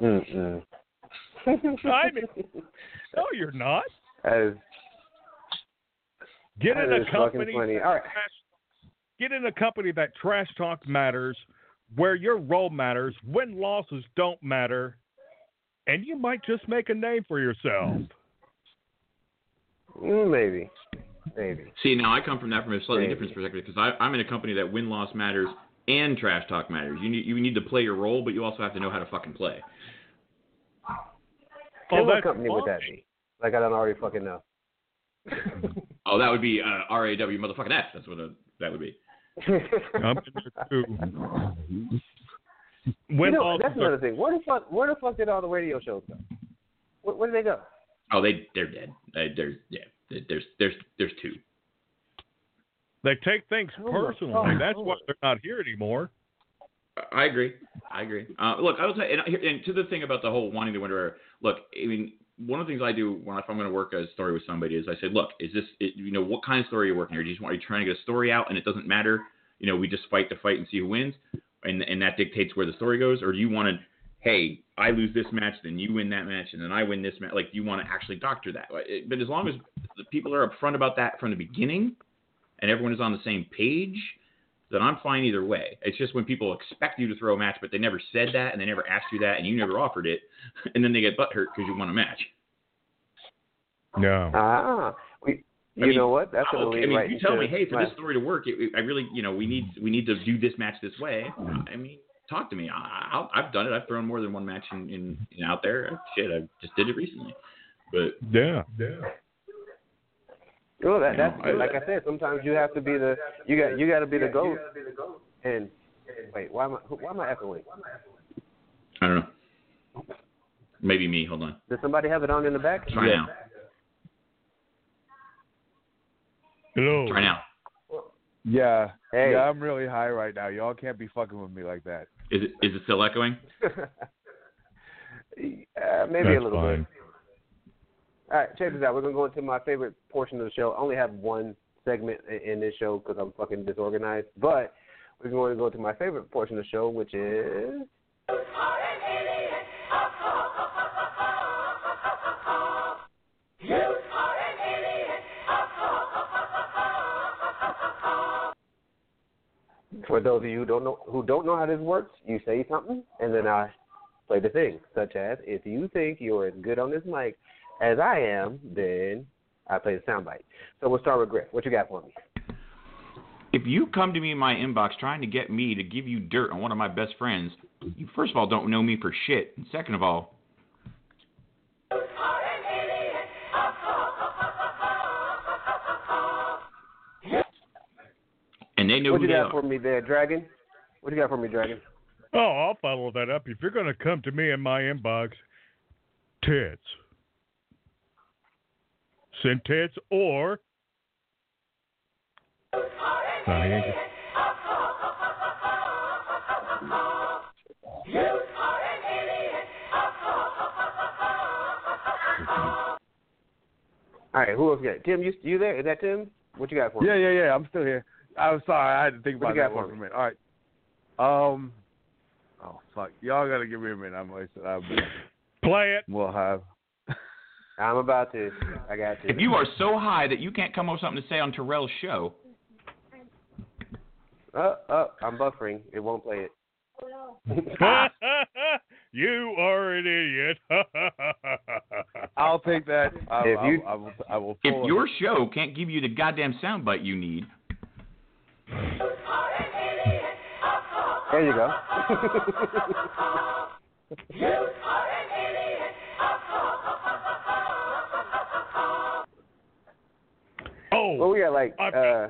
S2: Mm-mm.
S11: I'm No, you're not.
S2: That is,
S11: Get
S2: that
S11: in a company.
S2: funny. All right.
S11: Get in a company that trash talk matters, where your role matters, win losses don't matter, and you might just make a name for yourself.
S2: Mm, maybe. Maybe.
S10: See, now I come from that from a slightly
S2: Maybe.
S10: different perspective because I'm in a company that win loss matters and trash talk matters. You need you need to play your role, but you also have to know how to fucking play.
S11: Oh,
S2: And what
S11: that's
S2: company would that be? Like I don't already fucking know.
S10: Oh, that would be uh, RAW motherfucking F. That's what a, that would be.
S11: I'm in there too.
S2: you
S11: Win
S2: know,
S11: losses
S2: that's
S11: are-
S2: another thing. Where the fuck? Where the fuck did all the radio shows go? Where, where did they go?
S10: Oh, they they're dead. Uh, there's yeah. There's there's there's two.
S11: They take things
S2: Oh,
S11: personally.
S2: God.
S11: That's why they're not here anymore.
S10: I agree. I agree. Uh, look, I was and, and to the thing about the whole wanting to win. Look, I mean, one of the things I do when if I'm going to work a story with somebody is I say, look, is this it, you know what kind of story are you working here? Do you just want are you trying to get a story out and it doesn't matter? You know, we just fight the fight and see who wins, and and that dictates where the story goes, or do you want to? Hey, I lose this match, then you win that match, and then I win this match. Like, do you want to actually doctor that? But as long as the people are upfront about that from the beginning, and everyone is on the same page, then I'm fine either way. It's just when people expect you to throw a match, but they never said that and they never asked you that and you never offered it, and then they get butthurt because you won a match.
S11: No.
S2: Ah, we, you
S10: I mean,
S2: know what? That's gonna
S10: okay, I mean,
S2: right
S10: you tell me, hey, for
S2: my-
S10: this story to work, it, it- I really, you know, we need we need to do this match this way. I mean, talk to me. I, I'll, I've done it. I've thrown more than one match in, in, in out there. Shit, I just did it recently. But
S11: Yeah, yeah.
S2: Well, that,
S10: You know,
S2: that's
S10: I-
S2: like I said. Sometimes you have to be the you got you got to be the goat. And wait, why am I why am I echoing?
S10: I don't know. Maybe me. Hold on.
S2: Does somebody have it on in the back?
S10: Try now.
S11: Hello.
S10: Try now.
S5: Yeah.
S2: Hey.
S5: Yeah, I'm really high right now. Y'all can't be fucking with me like that.
S10: Is it is it still echoing?
S2: uh, maybe a
S11: That's
S2: little
S11: fine.
S2: bit. All right, check this out. We're gonna go into my favorite portion of the show. I only have one segment in this show because I'm fucking disorganized. But we're going to go to my favorite portion of the show, which is for those of you who don't know who don't know how this works. You say something, and then I play the thing. Such as, if you think you're as good on this mic as I am, then I play the soundbite. So we'll start with Griff. What you got for me?
S10: If you come to me in my inbox trying to get me to give you dirt on one of my best friends, you first of all don't know me for shit, and second of all, and they know
S2: what
S10: who
S2: you got
S10: are.
S2: for me there, Dragon? What you got for me, Dragon?
S11: Oh, I'll follow that up. If you're going to come to me in my inbox, tits. Send tits or No.
S2: All right, who else got it? Tim, you you there? Is that Tim? What you got for me?
S5: Yeah, yeah, yeah. I'm still here. I'm sorry. I had to think
S2: What
S5: about that
S2: got
S5: one
S2: for
S5: for a
S2: me?
S5: minute. All right. Um. Oh fuck! Y'all gotta give me a minute. I'm I'll be,
S11: Play it.
S5: We'll have.
S2: I'm about to. I got to.
S10: If you are so high that you can't come up with something to say on Terrell's show,
S2: Oh, oh, I'm buffering. It won't play it.
S11: you are an idiot.
S5: I'll take that. I,
S2: If you-
S5: I, will. I will.
S10: if
S5: pull it.
S10: your show can't give you the goddamn soundbite you need,
S2: There you go. well, we got like. Uh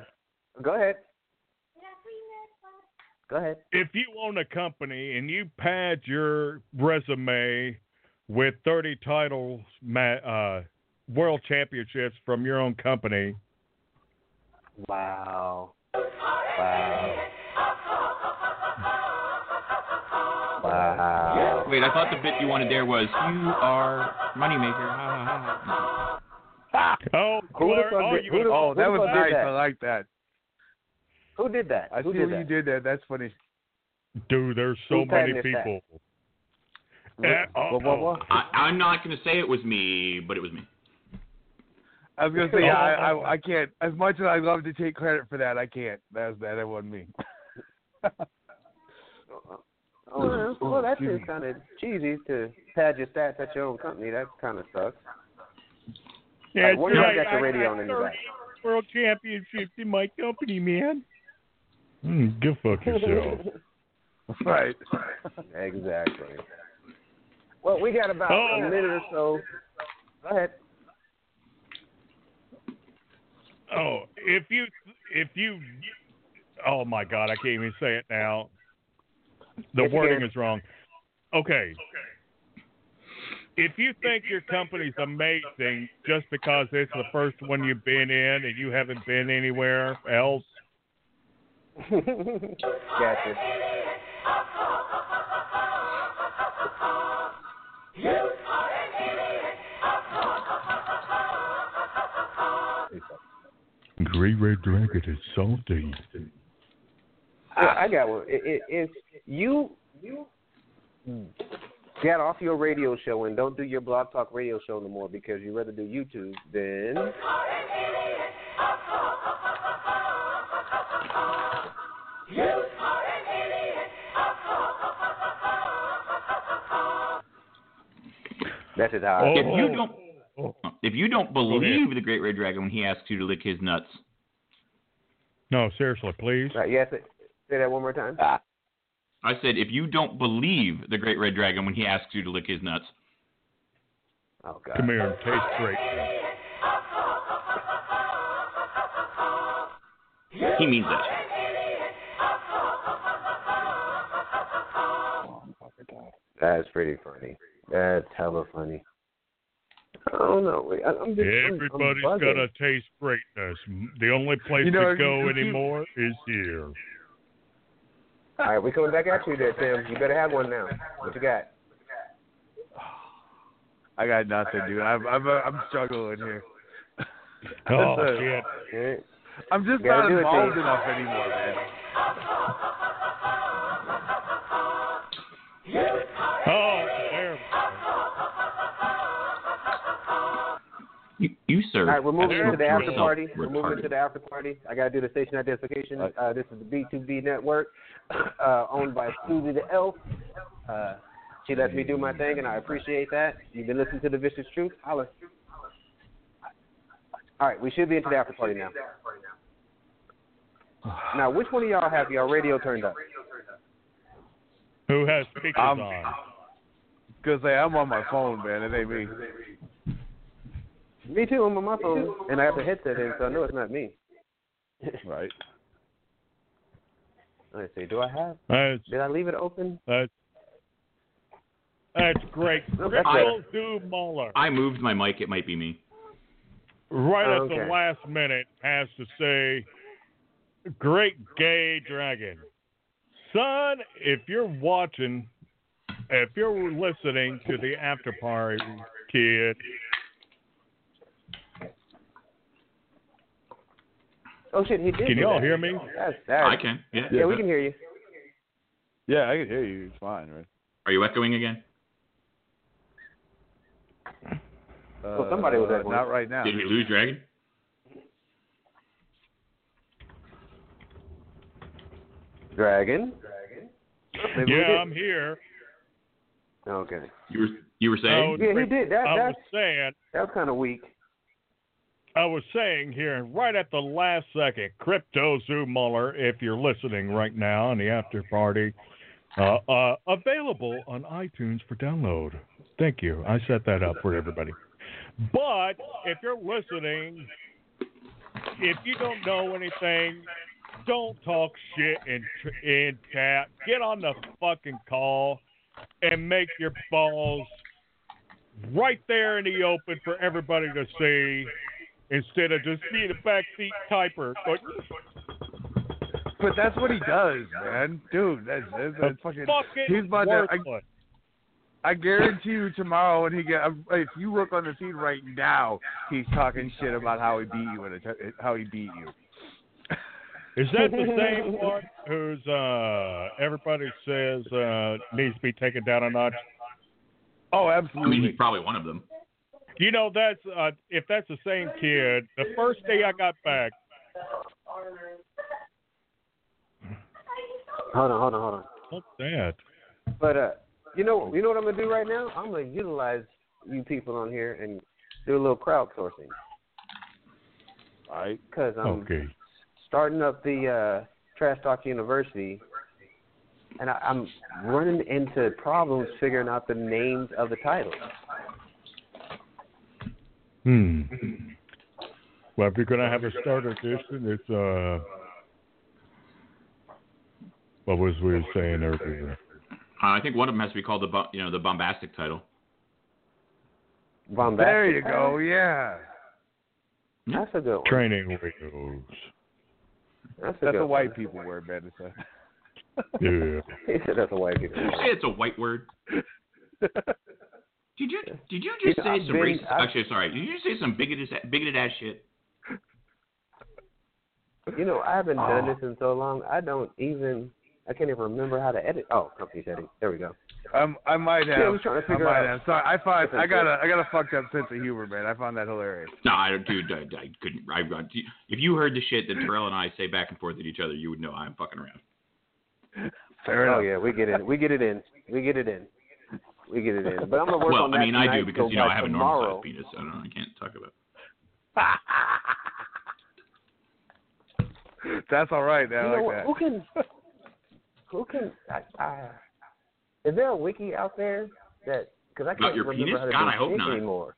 S2: Go ahead. Go ahead.
S11: if you own a company and you pad your resume with 30 titles, uh, world championships from your own company,
S2: Wow. Wow. Wow.
S10: wait, I thought the bit you wanted there was you are moneymaker. Ha, ha, ha.
S11: Oh,
S2: Who the
S11: Clark, oh,
S2: did- who the-
S5: Oh, that was nice.
S2: that?
S5: I like that.
S2: Who did that?
S5: I
S2: Who
S5: see
S2: did
S5: what
S2: that?
S5: you did that. That's funny.
S11: dude, there's so
S2: Who
S11: many
S2: patented that?
S11: people.
S2: What-
S11: Uh,
S2: what- what- what?
S10: I, I'm not going to say it was me, but it was me.
S5: I was gonna say yeah, I, I I can't. As much as I'd love to take credit for that, I can't. That was that. That wasn't me.
S2: Oh, well, that
S5: Excuse
S2: is
S5: me.
S2: kind of cheesy to pad your stats at your own company. That kind of sucks.
S11: Yeah,
S2: Like, what do you
S11: right.
S2: got your
S11: I
S2: radio on in your back?
S11: World championships in my company, man. Mm, go fuck yourself.
S5: right.
S2: exactly. Well, we got about
S11: Oh.
S2: a minute or so. Go ahead.
S11: Oh, if you, if you, oh my God, I can't even say it now. The
S2: Yes,
S11: wording
S2: can.
S11: is wrong. Okay. If you think your company's amazing just because it's the first one you've been in and you haven't been anywhere else,
S2: gotcha.
S11: Great Red Dragon is salty.
S2: I, I got one. I- i- If you get off your radio show and don't do your blog talk radio show no more because you'd rather do YouTube, then that's just how. I
S10: If
S2: feel.
S10: you oh. don't, if you don't believe the Great Red Dragon when he asks you to lick his nuts,
S11: No, seriously, please.
S2: Right, yes, say that one more time.
S10: Uh, I said if you don't believe the Great Red Dragon when he asks you to lick his nuts,
S2: Oh God.
S11: Come here and taste great.
S10: he means that.
S2: That's pretty funny. That's hella funny. I don't know. I, I'm just. I'm- I'm
S11: Everybody's
S2: buzzing.
S11: got to taste greatness. The only place
S5: You know,
S11: to go
S5: you- you-
S11: anymore is here.
S2: All right, we're coming back at you there, Tim. You better have one now. What you got?
S5: I got nothing, dude. I'm I'm uh, I'm struggling here.
S11: Oh,
S5: That's
S11: shit.
S5: I'm just
S2: You gotta
S5: not
S2: it,
S5: involved enough anymore, man.
S10: You, you sir.
S2: All right, we're moving into the after
S10: yourself
S2: party. We're moving
S10: retarded.
S2: into the after party. I got to do the station identification. Uh, this is the B2B network, uh, owned by Susie the Elf. Uh, she lets me do my thing, and I appreciate that. You've been listening to the Vicious Truth. Holla. All right, we should be into the after party now. Now, which one of y'all have y'all radio turned up?
S11: Who has speakers
S5: Um,
S11: on?
S5: Cause hey, I'm on my phone, man. It ain't me.
S2: Me too. I'm on my phone, and I have the headset in, so I know it's not me.
S5: Right.
S2: Let's see. Do I have?
S11: That's,
S2: Did I leave it open?
S11: that's, that's great.
S2: No, that's
S11: Crystal Du Muller,
S10: I moved my mic. It might be me.
S11: right
S2: Oh,
S11: at
S2: okay.
S11: the last minute, has to say, Great Gay Dragon. Son, if you're watching, if you're listening to the after party, kid,
S2: Oh shit, he did.
S11: Can y'all hear me?
S2: That's that.
S10: I can. Yeah.
S2: Yeah, we can hear you.
S5: Yeah, I can hear you. It's fine, right?
S10: Are you echoing again?
S2: Well, somebody was
S5: Uh,
S2: echoing.
S5: Not right now.
S10: Did we lose Dragon?
S2: Dragon. Maybe
S11: yeah. I'm here.
S2: Okay.
S10: You were you were saying?
S11: was,
S2: Yeah, he did. That
S11: I
S2: that's
S11: was saying,
S2: that was kind of weak.
S11: I was saying here, right at the last second, Crypto Zoo Muller, if you're listening right now in the after party, uh, uh, available on iTunes for download. Thank you. I set that up for everybody. But if you're listening, if you don't know anything, don't talk shit in in chat. Get on the fucking call and make your balls right there in the open for everybody to see instead of just being a backseat typer. Like,
S5: But that's what he does, man. Dude, that's, that's, that's fucking.
S11: fucking
S5: He's about to. I. I guarantee you, tomorrow when he get, if you look on the feed right now, he's talking shit about how he beat you and how he beat you.
S11: Is that the same one who's uh everybody says uh needs to be taken down a notch?
S5: Oh, absolutely.
S10: I mean, he's probably one of them.
S11: You know that's uh if that's the same kid, the first day I got back,
S2: Hold on, hold on, hold on.
S11: what's that?
S2: But uh, you know, you know what I'm gonna do right now? I'm gonna utilize you people on here and do a little crowdsourcing.
S5: All right.
S2: Cause I'm
S11: Okay.
S2: starting up the uh, Trash Talk University, and I, I'm running into problems figuring out the names of the titles.
S11: Hmm. Well, if you're gonna have a starter edition, it's uh, what was we were saying earlier?
S10: Uh, I think one of them has to be called the bu- you know the bombastic title.
S2: Bombastic.
S5: There you go. Yeah.
S2: That's a good one.
S11: Training wheels.
S2: That's a
S5: That's
S2: good
S5: a white
S2: one.
S5: people word, man.
S11: Yeah.
S2: He said that's a white people.
S10: Did you say it's a white word? Did you did you just
S2: You know,
S10: say
S2: I've
S10: some
S2: been-
S10: racist?
S2: I've-
S10: Actually, sorry. Did you say some bigoted bigoted ass shit?
S2: You know, I haven't done this in so long. I don't even. I can't even remember how to edit. Oh, company settings. There we go.
S5: Um, I might have.
S2: Yeah, I was trying to figure
S5: I might
S2: out-
S5: have. Sorry, I find I got a I got a fucked up sense of humor, man. I found that hilarious.
S10: No, I don't, dude. I, I couldn't. I, I, if you heard the shit that Terrell and I say back and forth at each other, you would know I'm fucking around.
S5: Fair
S2: oh
S5: enough.
S2: yeah, we get it. We get it in. We get it in. We get it in. But I'm gonna work
S10: well,
S2: on
S10: I mean, I do because you know I have a normal
S2: tomorrow,
S10: sized penis. So I don't. I can't talk about.
S5: That's all right. I
S2: You know
S5: like that.
S2: Who can? Who can? I, I, is there a wiki out there that? Because I can't
S10: your
S2: remember
S10: penis?
S2: how to
S10: God,
S2: do
S10: I hope
S2: shit
S10: not.
S2: anymore.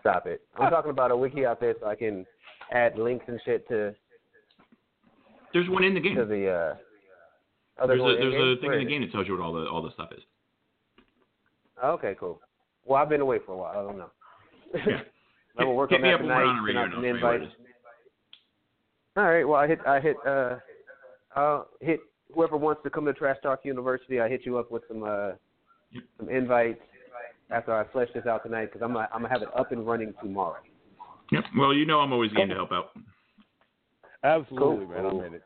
S2: Stop it! I'm talking about a wiki out there so I can add links and shit to
S10: There's one in the game.
S2: to the uh, other
S10: There's
S2: one
S10: a there's a thing in the game that tells you what all the all the stuff is.
S2: Okay, cool. Well, I've been away for a while. I don't know.
S10: Yeah.
S2: I'm gonna work
S10: Hit
S2: on
S10: me
S2: that
S10: up when we're
S2: tonight.
S10: on the
S2: send out
S10: and
S2: some
S10: I'll tell you what it
S2: invites. All right. Well, I hit. I hit. Uh, I'll hit whoever wants to come to Trash Talk University. I hit you up with some uh,
S10: Yep.
S2: some invites after I flesh this out tonight because I'm gonna, I'm gonna have it up and running tomorrow.
S10: Yep. Well, you know I'm always game to help out.
S5: Absolutely,
S2: Cool.
S5: man. I'm in it.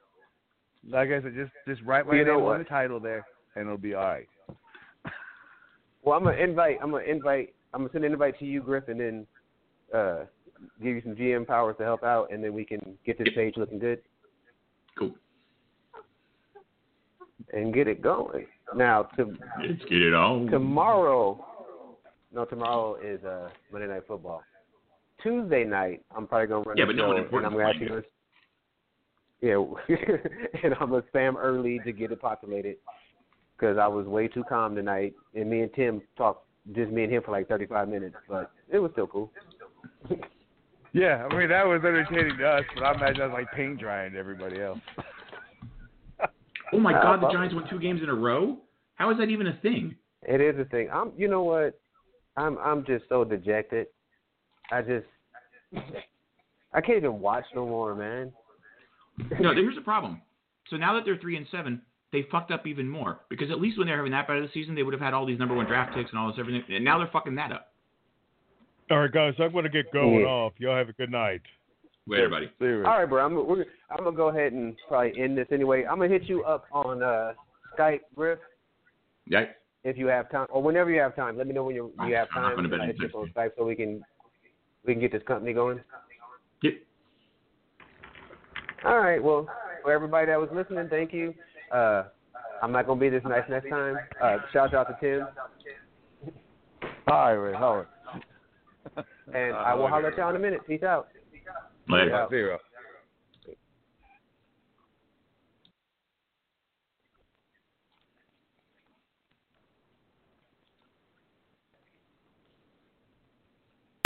S5: Like I said, just just write my
S2: You
S5: name
S2: what?
S5: on the title there, and it'll be all right.
S2: Well, I'm gonna invite. I'm gonna invite. I'm gonna send an invite to you, Griff, and then uh, give you some GM powers to help out, and then we can get this page looking good
S10: Cool.
S2: and get it going. Now, to
S10: Let's get it on.
S2: tomorrow no tomorrow is uh monday night football tuesday night i'm probably going to run
S10: Yeah, but no
S2: show
S10: one
S2: and i'm actually going to yeah and i'm going to spam early to get it populated because i was way too calm tonight and me and tim talked just me and him for like 35 minutes but it was still cool
S5: Yeah, I mean that was entertaining to us, but I imagine that's like paint drying to everybody else.
S10: Oh my God, the
S2: uh-huh.
S10: Giants won two games in a row. How is that even a thing?
S2: it is a thing i'm you know what i'm i'm just so dejected i just i can't even watch no more man
S10: No, here's the problem. So now that they're three and seven, they fucked up even more because at least when they're having that bad of the season, they would have had all these number one draft picks and all this everything, and now they're fucking that up.
S11: All right, guys, I'm going to get going
S2: Yeah.
S11: off. Y'all have a good night.
S10: Later, buddy.
S2: All right, bro. I'm we're, I'm gonna go ahead and probably end this anyway. I'm gonna hit you up on uh, Skype, Griff,
S10: Yeah.
S2: if you have time, or whenever you have time. Let me know when you you have
S10: I'm
S2: time.
S10: gonna bet
S2: I'll hit you on Skype so we can we can get this company going.
S10: Yep.
S2: All right. Well, for everybody that was listening, thank you. Uh, I'm not gonna be this nice next time. Uh, shout out to Tim,
S5: Hi, Ray Howard.
S2: and I will holler at y'all in a minute. Peace out.
S10: Later.
S2: Out.
S5: Zero.